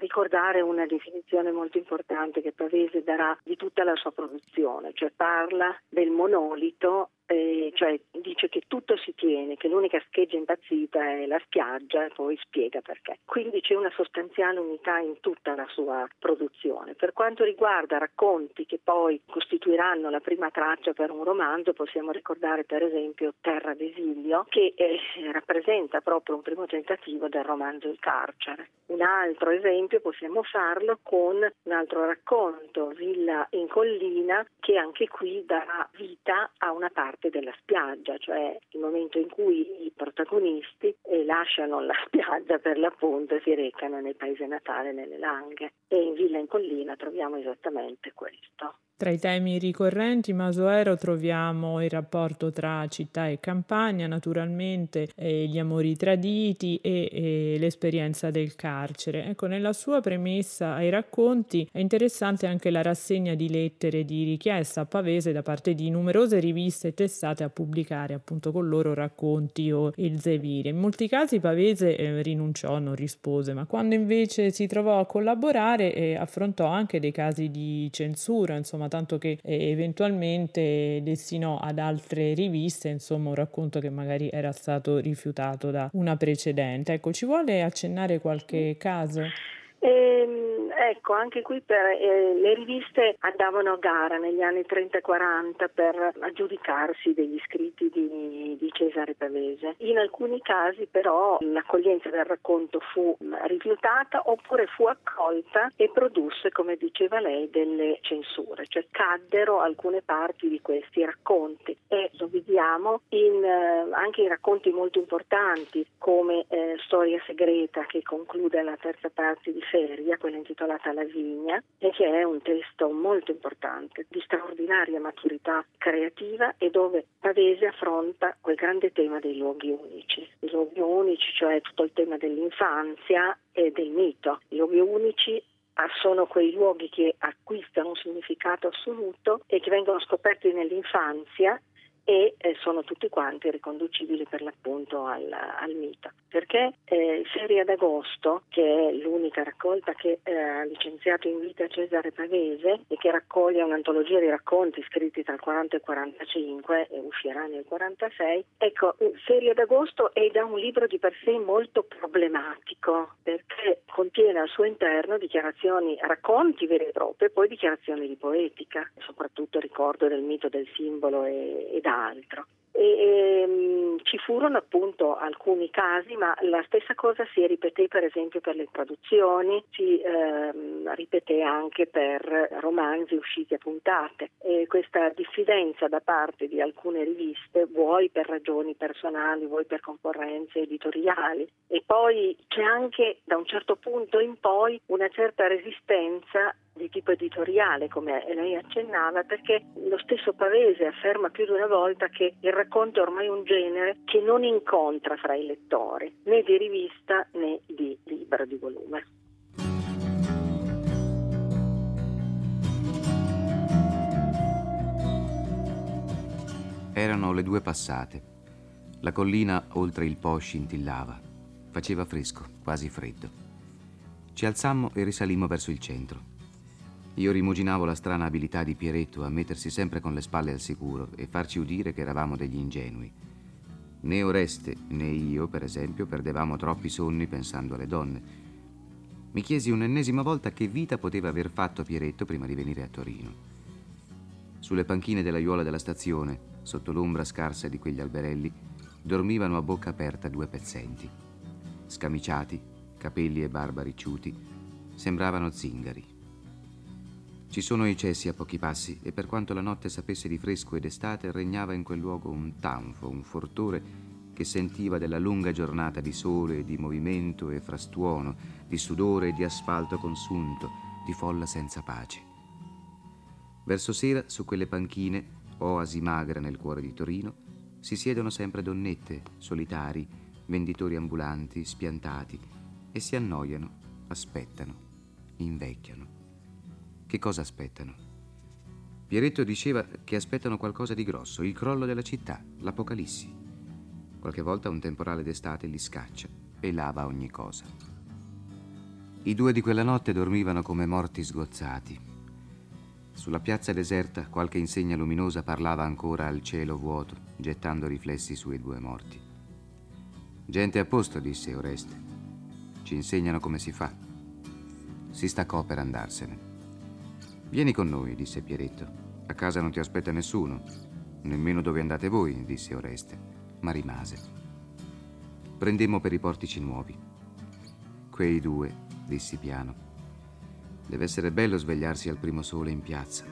ricordare una definizione molto importante che Pavese darà di tutta la sua produzione, cioè parla del monolito eh, cioè dice che tutto si tiene, che l'unica scheggia impazzita è la spiaggia e poi spiega perché. Quindi c'è una sostanziale unità in tutta la sua produzione. Per quanto riguarda racconti che poi costituiranno la prima traccia per un romanzo, possiamo ricordare per esempio Terra d'esilio, che eh, rappresenta proprio un primo tentativo del romanzo Il carcere. Un altro esempio possiamo farlo con un altro racconto, Villa in collina, che anche qui darà vita a una parte parte della spiaggia, cioè il momento in cui i protagonisti eh, lasciano la spiaggia per l'appunto e si recano nel paese natale, nelle Langhe. E in Villa in Collina troviamo esattamente questo. Tra i temi ricorrenti Masoero troviamo il rapporto tra città e campagna, naturalmente eh, gli amori traditi e, e, l'esperienza del carcere. Ecco, nella sua premessa ai racconti è interessante anche la rassegna di lettere di richiesta a Pavese da parte di numerose riviste testate a pubblicare appunto con loro racconti o il Zevire. In molti casi Pavese eh, rinunciò, non rispose, ma quando invece si trovò a collaborare eh, affrontò anche dei casi di censura, insomma tanto che eh, eventualmente destinò ad altre riviste insomma un racconto che magari era stato rifiutato da una precedente. Ecco, ci vuole accennare qualche caso? Ehm, ecco, anche qui per, eh, le riviste andavano a gara negli anni 30 e 40 per aggiudicarsi degli scritti di, di, Cesare Pavese. In alcuni casi però l'accoglienza del racconto fu rifiutata oppure fu accolta e produsse, come diceva lei, delle censure, cioè caddero alcune parti di questi racconti e lo vediamo in, eh, anche in racconti molto importanti come eh, Storia segreta che conclude la terza parte di Feria, quella intitolata La Vigna, e che è un testo molto importante, di straordinaria maturità creativa e dove Pavese affronta quel grande tema dei luoghi unici. I luoghi unici, cioè tutto il tema dell'infanzia e del mito. I luoghi unici ah, sono quei luoghi che acquistano un significato assoluto e che vengono scoperti nell'infanzia e eh, sono tutti quanti riconducibili per l'appunto al, al mito. Perché eh, Serie d'agosto, che è l'unica raccolta che eh, ha licenziato in vita Cesare Pavese e che raccoglie un'antologia di racconti scritti tra il 40 e il 45 e uscirà nel 46, ecco, Serie d'agosto è da un libro di per sé molto problematico perché contiene al suo interno dichiarazioni, racconti veri e propri e poi dichiarazioni di poetica, soprattutto ricordo del mito del simbolo e, e altro. E, e, um, ci furono appunto alcuni casi, ma la stessa cosa si ripeté per esempio per le traduzioni, si ehm, ripeté anche per romanzi usciti a puntate. E questa diffidenza da parte di alcune riviste, vuoi per ragioni personali, vuoi per concorrenze editoriali. E poi c'è anche da un certo punto in poi una certa resistenza di tipo editoriale, come lei accennava, perché lo stesso Pavese afferma più di una volta che il racconto è ormai un genere che non incontra fra i lettori, né di rivista né di libro di volume. Erano le due passate. La collina oltre il Po scintillava. Faceva fresco, quasi freddo. Ci alzammo e risalimmo verso il centro. Io rimuginavo la strana abilità di Pieretto a mettersi sempre con le spalle al sicuro e farci udire che eravamo degli ingenui. Né Oreste né io, per esempio, perdevamo troppi sonni pensando alle donne. Mi chiesi un'ennesima volta che vita poteva aver fatto Pieretto prima di venire a Torino. Sulle panchine della aiuola della stazione, sotto l'ombra scarsa di quegli alberelli, dormivano a bocca aperta due pezzenti. Scamiciati, capelli e barba ricciuti, sembravano zingari. Ci sono i cessi a pochi passi e per quanto la notte sapesse di fresco ed estate, regnava in quel luogo un tanfo, un fortore che sentiva della lunga giornata di sole di movimento e frastuono, di sudore e di asfalto consunto, di folla senza pace. Verso sera, su quelle panchine, oasi magra nel cuore di Torino, si siedono sempre donnette, solitari, venditori ambulanti, spiantati, e si annoiano, aspettano, invecchiano. Che cosa aspettano? Pieretto diceva che aspettano qualcosa di grosso, il crollo della città, l'apocalissi. Qualche volta un temporale d'estate li scaccia e lava ogni cosa. I due di quella notte dormivano come morti sgozzati. Sulla piazza deserta qualche insegna luminosa parlava ancora al cielo vuoto, gettando riflessi sui due morti. Gente a posto, disse Oreste. Ci insegnano come si fa. Si staccò per andarsene. Vieni con noi, disse Pieretto. A casa non ti aspetta nessuno. Nemmeno dove andate voi, disse Oreste, ma rimase. Prendemmo per i portici nuovi. Quei due, dissi piano. Deve essere bello svegliarsi al primo sole in piazza.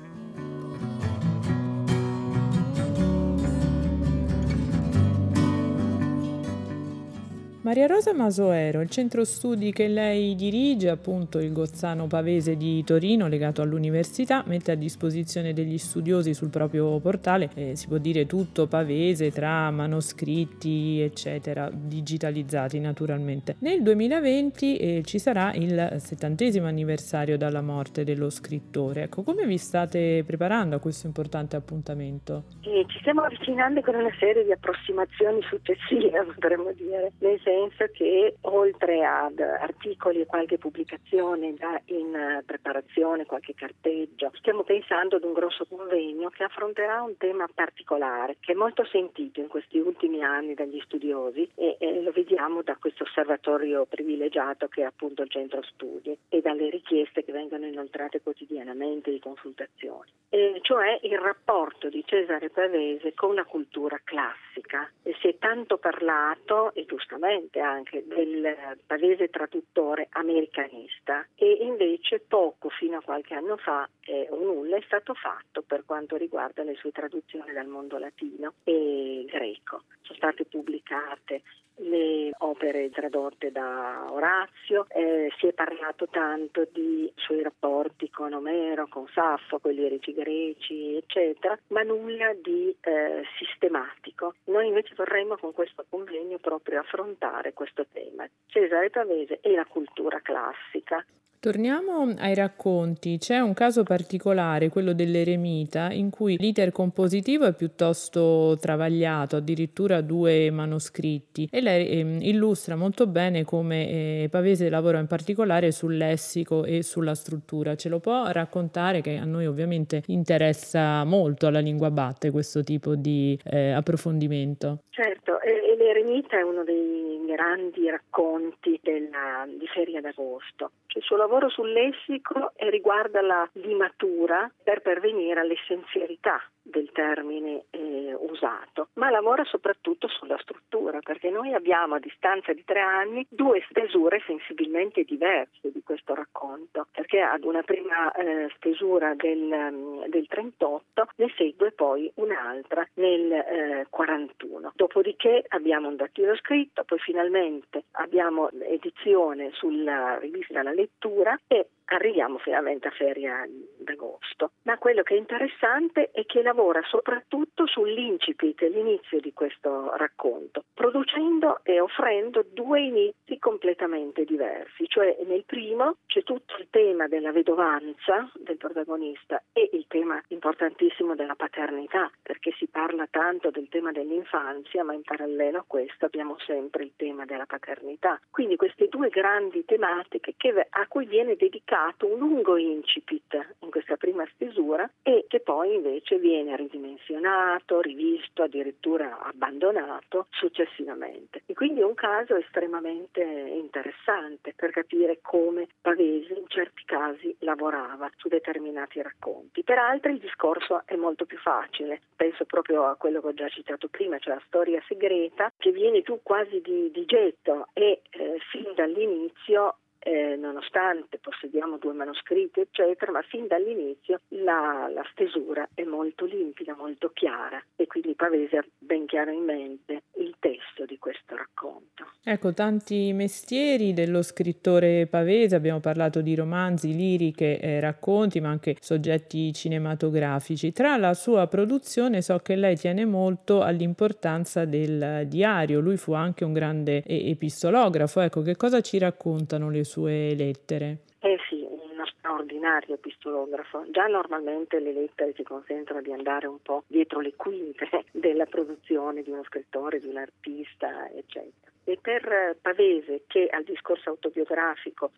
Maria Rosa Masoero, il centro studi che lei dirige, appunto il Gozzano Pavese di Torino, legato all'università, mette a disposizione degli studiosi sul proprio portale, eh, si può dire tutto pavese, tra manoscritti, eccetera, digitalizzati naturalmente. Nel 2020 eh, ci sarà il settantesimo anniversario dalla morte dello scrittore. Ecco, come vi state preparando a questo importante appuntamento? E ci stiamo avvicinando con una serie di approssimazioni successive, potremmo dire, nel senso penso che oltre ad articoli e qualche pubblicazione già in preparazione, qualche carteggio, stiamo pensando ad un grosso convegno che affronterà un tema particolare che è molto sentito in questi ultimi anni dagli studiosi e, e lo vediamo da questo osservatorio privilegiato che è appunto il centro studi e dalle richieste che vengono inoltrate quotidianamente di consultazioni, e cioè il rapporto di Cesare Pavese con la cultura classica. E si è tanto parlato, e giustamente, presente anche del pavese traduttore americanista e invece poco fino a qualche anno fa eh, o nulla è stato fatto per quanto riguarda le sue traduzioni dal mondo latino e greco. Sono state pubblicate le opere tradotte da Orazio, eh, si è parlato tanto di suoi rapporti con Omero, con Saffo, con gli erici greci, eccetera, ma nulla di eh, sistematico. Noi invece vorremmo con questo convegno proprio affrontare questo tema, Cesare Pavese e la cultura classica. Torniamo ai racconti. C'è un caso particolare, quello dell'eremita, in cui l'iter compositivo è piuttosto travagliato, addirittura due manoscritti, e lei eh, illustra molto bene come eh, Pavese lavora in particolare sul lessico e sulla struttura. Ce lo può raccontare che a noi ovviamente interessa molto alla lingua batte questo tipo di eh, approfondimento? Certo, e, l'eremita è uno dei grandi racconti della, di Feria d'Agosto. Il suo lavoro sul lessico riguarda la limatura per pervenire all'essenzialità del termine eh, usato, ma lavora soprattutto sulla struttura, perché noi abbiamo a distanza di tre anni due stesure sensibilmente diverse di questo racconto, perché ad una prima eh, stesura del, mm, del, 38 ne segue poi un'altra nel eh, 41. Dopodiché abbiamo un dattilo scritto, poi finalmente abbiamo edizione sulla rivista La Lettura e arriviamo finalmente a feria d'agosto. Ma quello che è interessante è che lavora soprattutto sull'incipit, l'inizio di questo racconto, producendo e offrendo due inizi completamente diversi. Cioè nel primo c'è tutto il tema della vedovanza del protagonista e il tema importantissimo della paternità, perché si parla tanto del tema dell'infanzia, ma in parallelo a questo abbiamo sempre il tema della paternità. Quindi queste due grandi tematiche che, a cui viene dedicato dato un lungo incipit in questa prima stesura e che poi invece viene ridimensionato, rivisto, addirittura abbandonato successivamente. E quindi è un caso estremamente interessante per capire come Pavese in certi casi lavorava su determinati racconti. Per altri il discorso è molto più facile, penso proprio a quello che ho già citato prima, cioè la storia segreta, che viene più quasi di, di getto e eh, fin dall'inizio eh, nonostante possediamo due manoscritti, eccetera, ma fin dall'inizio la, la, stesura è molto limpida, molto chiara e quindi Pavese ha ben chiaro in mente il testo di questo racconto. Ecco, tanti mestieri dello scrittore Pavese, abbiamo parlato di romanzi, liriche, eh, racconti, ma anche soggetti cinematografici. Tra la sua produzione so che lei tiene molto all'importanza del diario, lui fu anche un grande epistolografo, ecco, che cosa ci raccontano le sue lettere? Eh sì, nostro straordinario epistolografo. Già normalmente le lettere ci consentono di andare un po' dietro le quinte della produzione di uno scrittore, di un artista, eccetera. E per Pavese, che al discorso autobiografico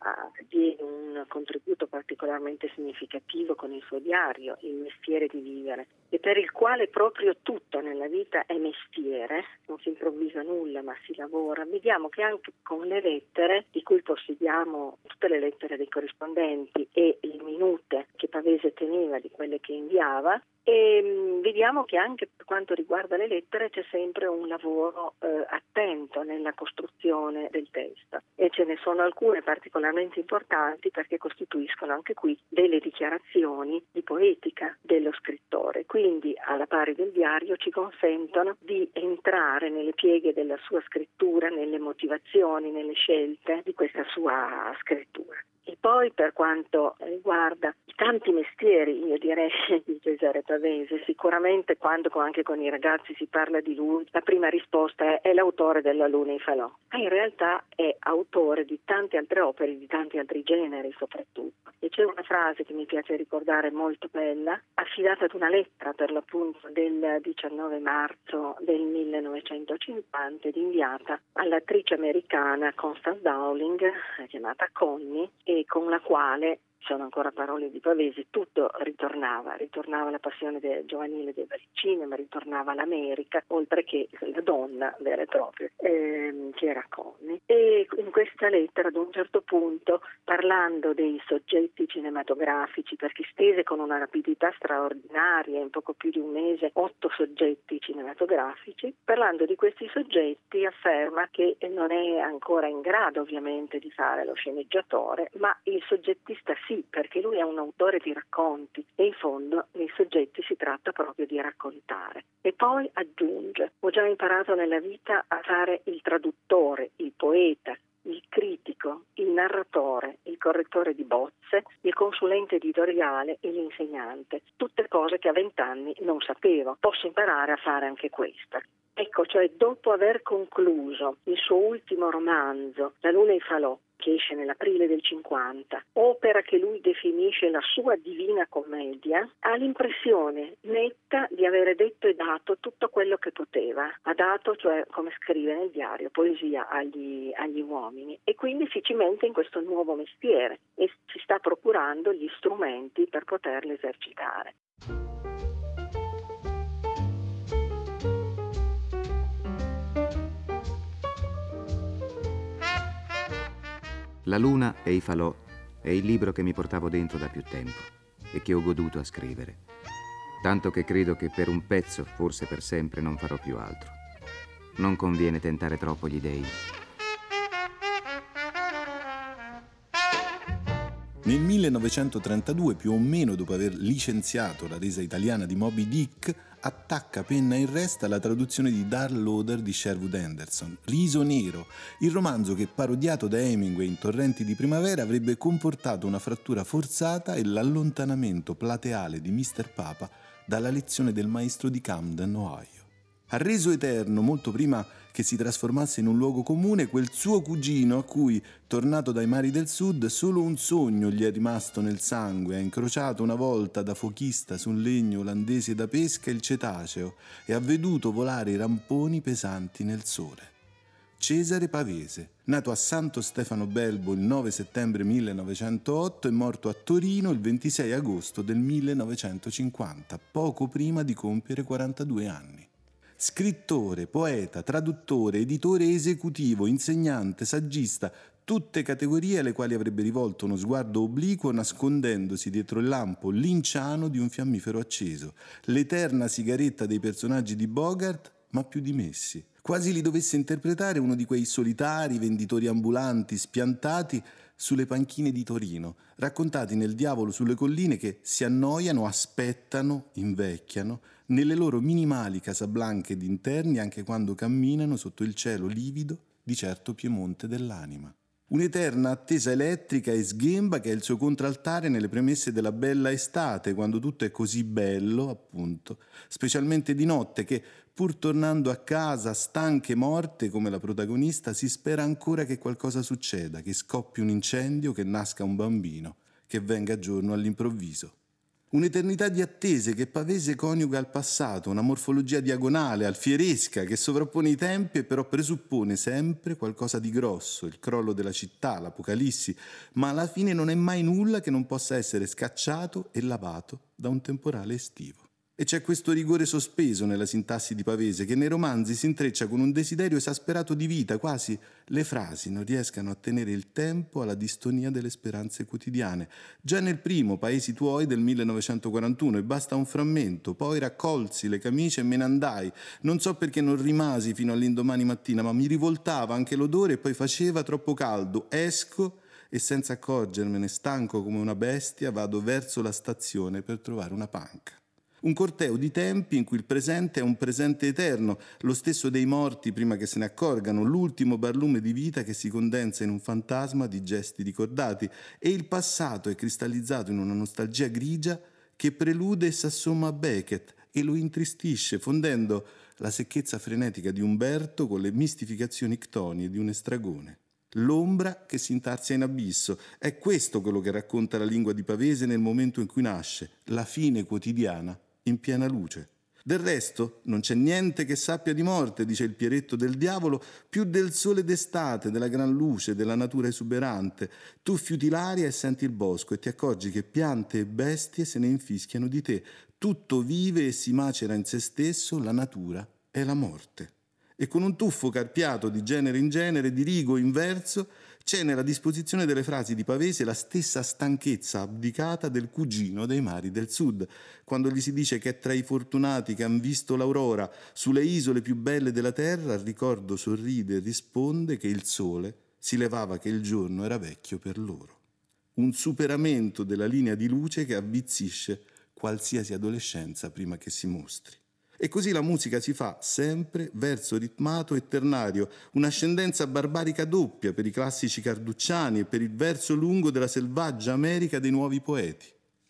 diede un contributo particolarmente significativo con il suo diario, Il mestiere di vivere, e per il quale proprio tutto nella vita è mestiere, non si improvvisa nulla ma si lavora, vediamo che anche con le lettere, di cui possediamo tutte le lettere dei corrispondenti e le minute che Pavese teneva di quelle che inviava, e mm, vediamo che anche per quanto riguarda le lettere c'è sempre un lavoro eh, attento nella costruzione del testo e ce ne sono alcune particolarmente importanti perché costituiscono anche qui delle dichiarazioni di poetica dello scrittore. Quindi, alla pari del diario, ci consentono di entrare nelle pieghe della sua scrittura, nelle motivazioni, nelle scelte di questa sua scrittura. E poi per quanto riguarda i tanti mestieri, io direi di Cesare Pavese, sicuramente quando anche con i ragazzi si parla di lui, la prima risposta è, è l'autore della Luna in Falò, ma in realtà è autore di tante altre opere, di tanti altri generi soprattutto. E c'è una frase che mi piace ricordare molto bella, affidata ad una lettera per l'appunto del 19 marzo del 1950 ed inviata all'attrice americana Constance Dowling, chiamata Connie, e con la quale sono ancora parole di Pavese, tutto ritornava, ritornava la passione de, giovanile del cinema, ritornava l'America, oltre che la donna vera e propria, ehm, che era Connie. E in questa lettera ad un certo punto, parlando dei soggetti cinematografici, perché stese con una rapidità straordinaria, in poco più di un mese, otto soggetti cinematografici, parlando di questi soggetti afferma che non è ancora in grado ovviamente di fare lo sceneggiatore, ma il soggettista sì sì, perché lui è un autore di racconti e in fondo nei soggetti si tratta proprio di raccontare. E poi aggiunge, ho già imparato nella vita a fare il traduttore, il poeta, il critico, il narratore, il correttore di bozze, il consulente editoriale e l'insegnante. Tutte cose che a vent'anni non sapevo. Posso imparare a fare anche questa. Ecco, cioè dopo aver concluso il suo ultimo romanzo, La luna e i falò, che esce nell'aprile del 50, opera che lui definisce la sua divina commedia, ha l'impressione netta di avere detto e dato tutto quello che poteva. Ha dato, cioè come scrive nel diario, poesia agli, agli uomini e quindi si cimenta in questo nuovo mestiere e si sta procurando gli strumenti per poterlo esercitare. La luna e i falò è il libro che mi portavo dentro da più tempo e che ho goduto a scrivere. Tanto che credo che per un pezzo, forse per sempre, non farò più altro. Non conviene tentare troppo gli dei. Nel 1932, più o meno dopo aver licenziato la resa italiana di Moby Dick, attacca penna in resta la traduzione di Darl Loader di Sherwood Anderson, Riso Nero, il romanzo che parodiato da Hemingway in Torrenti di Primavera avrebbe comportato una frattura forzata e l'allontanamento plateale di Mr. Papa dalla lezione del maestro di Camden, Ohio ha reso eterno, molto prima che si trasformasse in un luogo comune, quel suo cugino a cui, tornato dai mari del sud, solo un sogno gli è rimasto nel sangue, ha incrociato una volta da fochista su un legno olandese da pesca il cetaceo e ha veduto volare i ramponi pesanti nel sole. Cesare Pavese, nato a Santo Stefano Belbo il 9 settembre 1908 e morto a Torino il 26 agosto del 1950, poco prima di compiere 42 anni. Scrittore, poeta, traduttore, editore esecutivo, insegnante, saggista, tutte categorie alle quali avrebbe rivolto uno sguardo obliquo nascondendosi dietro il lampo linciano di un fiammifero acceso, l'eterna sigaretta dei personaggi di Bogart, ma più dimessi. Quasi li dovesse interpretare uno di quei solitari venditori ambulanti spiantati sulle panchine di Torino, raccontati nel Diavolo sulle colline che si annoiano, aspettano, invecchiano, nelle loro minimali casablanche d'interni anche quando camminano sotto il cielo livido di certo Piemonte dell'anima. Un'eterna attesa elettrica e sghemba che è il suo contraltare nelle premesse della bella estate, quando tutto è così bello, appunto, specialmente di notte, che pur tornando a casa stanche e morte come la protagonista, si spera ancora che qualcosa succeda, che scoppi un incendio, che nasca un bambino che venga giorno all'improvviso. Un'eternità di attese che Pavese coniuga al passato, una morfologia diagonale, alfieresca, che sovrappone i tempi e però presuppone sempre qualcosa di grosso, il crollo della città, l'apocalissi, ma alla fine non è mai nulla che non possa essere scacciato e lavato da un temporale estivo. E c'è questo rigore sospeso nella sintassi di Pavese che nei romanzi si intreccia con un desiderio esasperato di vita, quasi le frasi non riescano a tenere il tempo alla distonia delle speranze quotidiane. Già nel primo Paesi tuoi del 1941 e basta un frammento, poi raccolsi le camicie e me ne andai. Non so perché non rimasi fino all'indomani mattina, ma mi rivoltava anche l'odore e poi faceva troppo caldo. Esco e senza accorgermene, stanco come una bestia, vado verso la stazione per trovare una panca. Un corteo di tempi in cui il presente è un presente eterno, lo stesso dei morti prima che se ne accorgano, l'ultimo barlume di vita che si condensa in un fantasma di gesti ricordati e il passato è cristallizzato in una nostalgia grigia che prelude e s'assomma a Beckett e lo intristisce, fondendo la secchezza frenetica di Umberto con le mistificazioni ctonie di un estragone. L'ombra che si intarzia in abisso. È questo quello che racconta la lingua di Pavese nel momento in cui nasce, la fine quotidiana in piena luce. Del resto non c'è niente che sappia di morte, dice il Pieretto del diavolo, più del sole d'estate, della gran luce, della natura esuberante. Tu fiuti l'aria e senti il bosco e ti accorgi che piante e bestie se ne infischiano di te. Tutto vive e si macera in se stesso, la natura è la morte. E con un tuffo carpiato di genere in genere, di rigo in verso, c'è nella disposizione delle frasi di Pavese la stessa stanchezza abdicata del cugino dei mari del sud, quando gli si dice che è tra i fortunati che han visto l'aurora sulle isole più belle della terra, il ricordo sorride e risponde che il sole si levava che il giorno era vecchio per loro. Un superamento della linea di luce che avvizzisce qualsiasi adolescenza prima che si mostri. E così la musica si fa sempre verso ritmato e ternario, un'ascendenza barbarica doppia per i classici carducciani e per il verso lungo della selvaggia America dei nuovi poeti.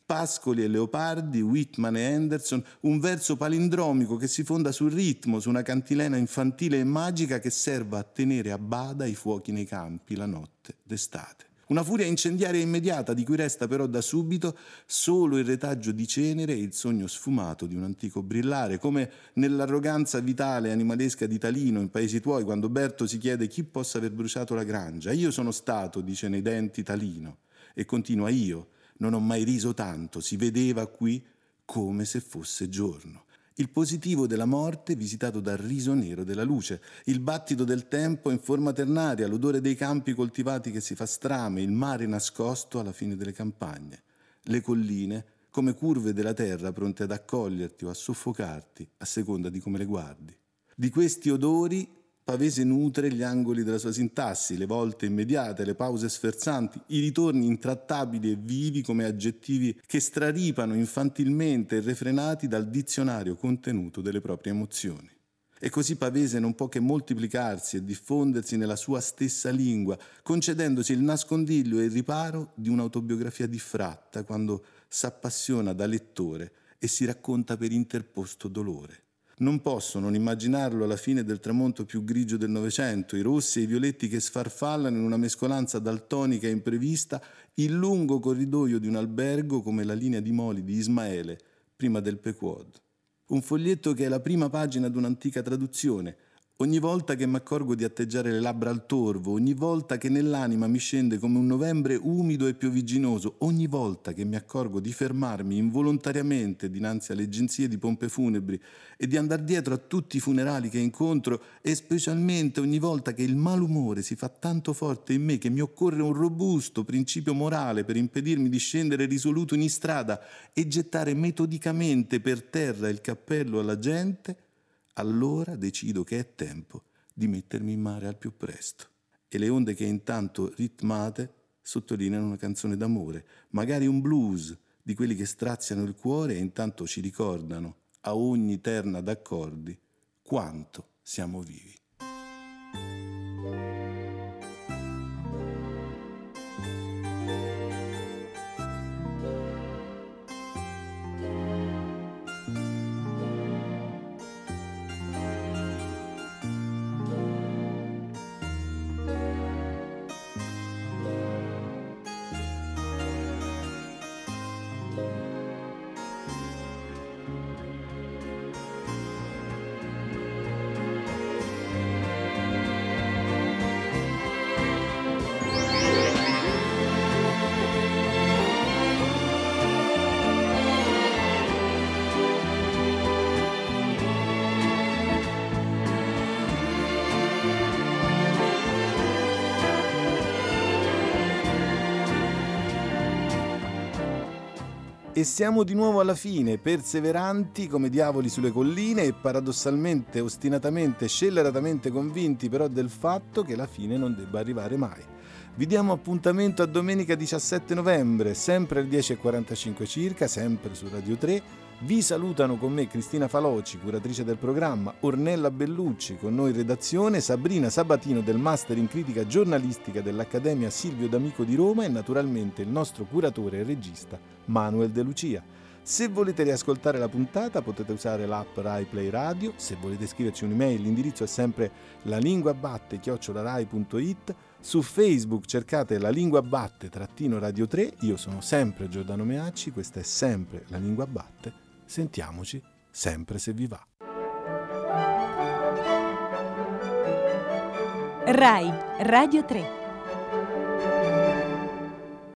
Pascoli e Leopardi, Whitman e Henderson, un verso palindromico che si fonda sul ritmo, su una cantilena infantile e magica che serva a tenere a bada i fuochi nei campi la notte d'estate. Una furia incendiaria immediata di cui resta però da subito solo il retaggio di cenere e il sogno sfumato di un antico brillare, come nell'arroganza vitale animalesca di Talino in Paesi Tuoi, quando Berto si chiede chi possa aver bruciato la grangia. Io sono stato, dice nei denti Talino, e continua io, non ho mai riso tanto, si vedeva qui come se fosse giorno il positivo della morte visitato dal riso nero della luce, il battito del tempo in forma ternaria, l'odore dei campi coltivati che si fa strame, il mare nascosto alla fine delle campagne, le colline come curve della terra pronte ad accoglierti o a soffocarti a seconda di come le guardi. Di questi odori Pavese nutre gli angoli della sua sintassi, le volte immediate, le pause sferzanti, i ritorni intrattabili e vivi come aggettivi che straripano infantilmente e refrenati dal dizionario contenuto delle proprie emozioni. E così Pavese non può che moltiplicarsi e diffondersi nella sua stessa lingua, concedendosi il nascondiglio e il riparo di un'autobiografia diffratta quando s'appassiona da lettore e si racconta per interposto dolore. Non posso non immaginarlo alla fine del tramonto più grigio del Novecento, i rossi e i violetti che sfarfallano in una mescolanza daltonica e imprevista, il lungo corridoio di un albergo come la linea di moli di Ismaele, prima del Pequod. Un foglietto che è la prima pagina di un'antica traduzione, Ogni volta che mi accorgo di atteggiare le labbra al torvo, ogni volta che nell'anima mi scende come un novembre umido e piovigginoso, ogni volta che mi accorgo di fermarmi involontariamente dinanzi alle agenzie di pompe funebri e di andare dietro a tutti i funerali che incontro e specialmente ogni volta che il malumore si fa tanto forte in me che mi occorre un robusto principio morale per impedirmi di scendere risoluto in strada e gettare metodicamente per terra il cappello alla gente, allora decido che è tempo di mettermi in mare al più presto. E le onde che intanto ritmate sottolineano una canzone d'amore, magari un blues di quelli che straziano il cuore e intanto ci ricordano a ogni terna d'accordi quanto siamo vivi. E siamo di nuovo alla fine, perseveranti come diavoli sulle colline e paradossalmente, ostinatamente, scelleratamente convinti però del fatto che la fine non debba arrivare mai. Vi diamo appuntamento a domenica 17 novembre, sempre alle 10.45 circa, sempre su Radio 3 vi salutano con me Cristina Faloci, curatrice del programma, Ornella Bellucci, con noi in redazione, Sabrina Sabatino del Master in Critica Giornalistica dell'Accademia Silvio D'Amico di Roma e naturalmente il nostro curatore e regista Manuel De Lucia. Se volete riascoltare la puntata potete usare l'app Rai Play Radio, se volete scriverci un'email l'indirizzo è sempre lalinguabatte-rai.it, su Facebook cercate la lingua batte trattino radio 3, io sono sempre Giordano Meacci, questa è sempre la lingua batte Sentiamoci sempre se vi va. RAI Radio 3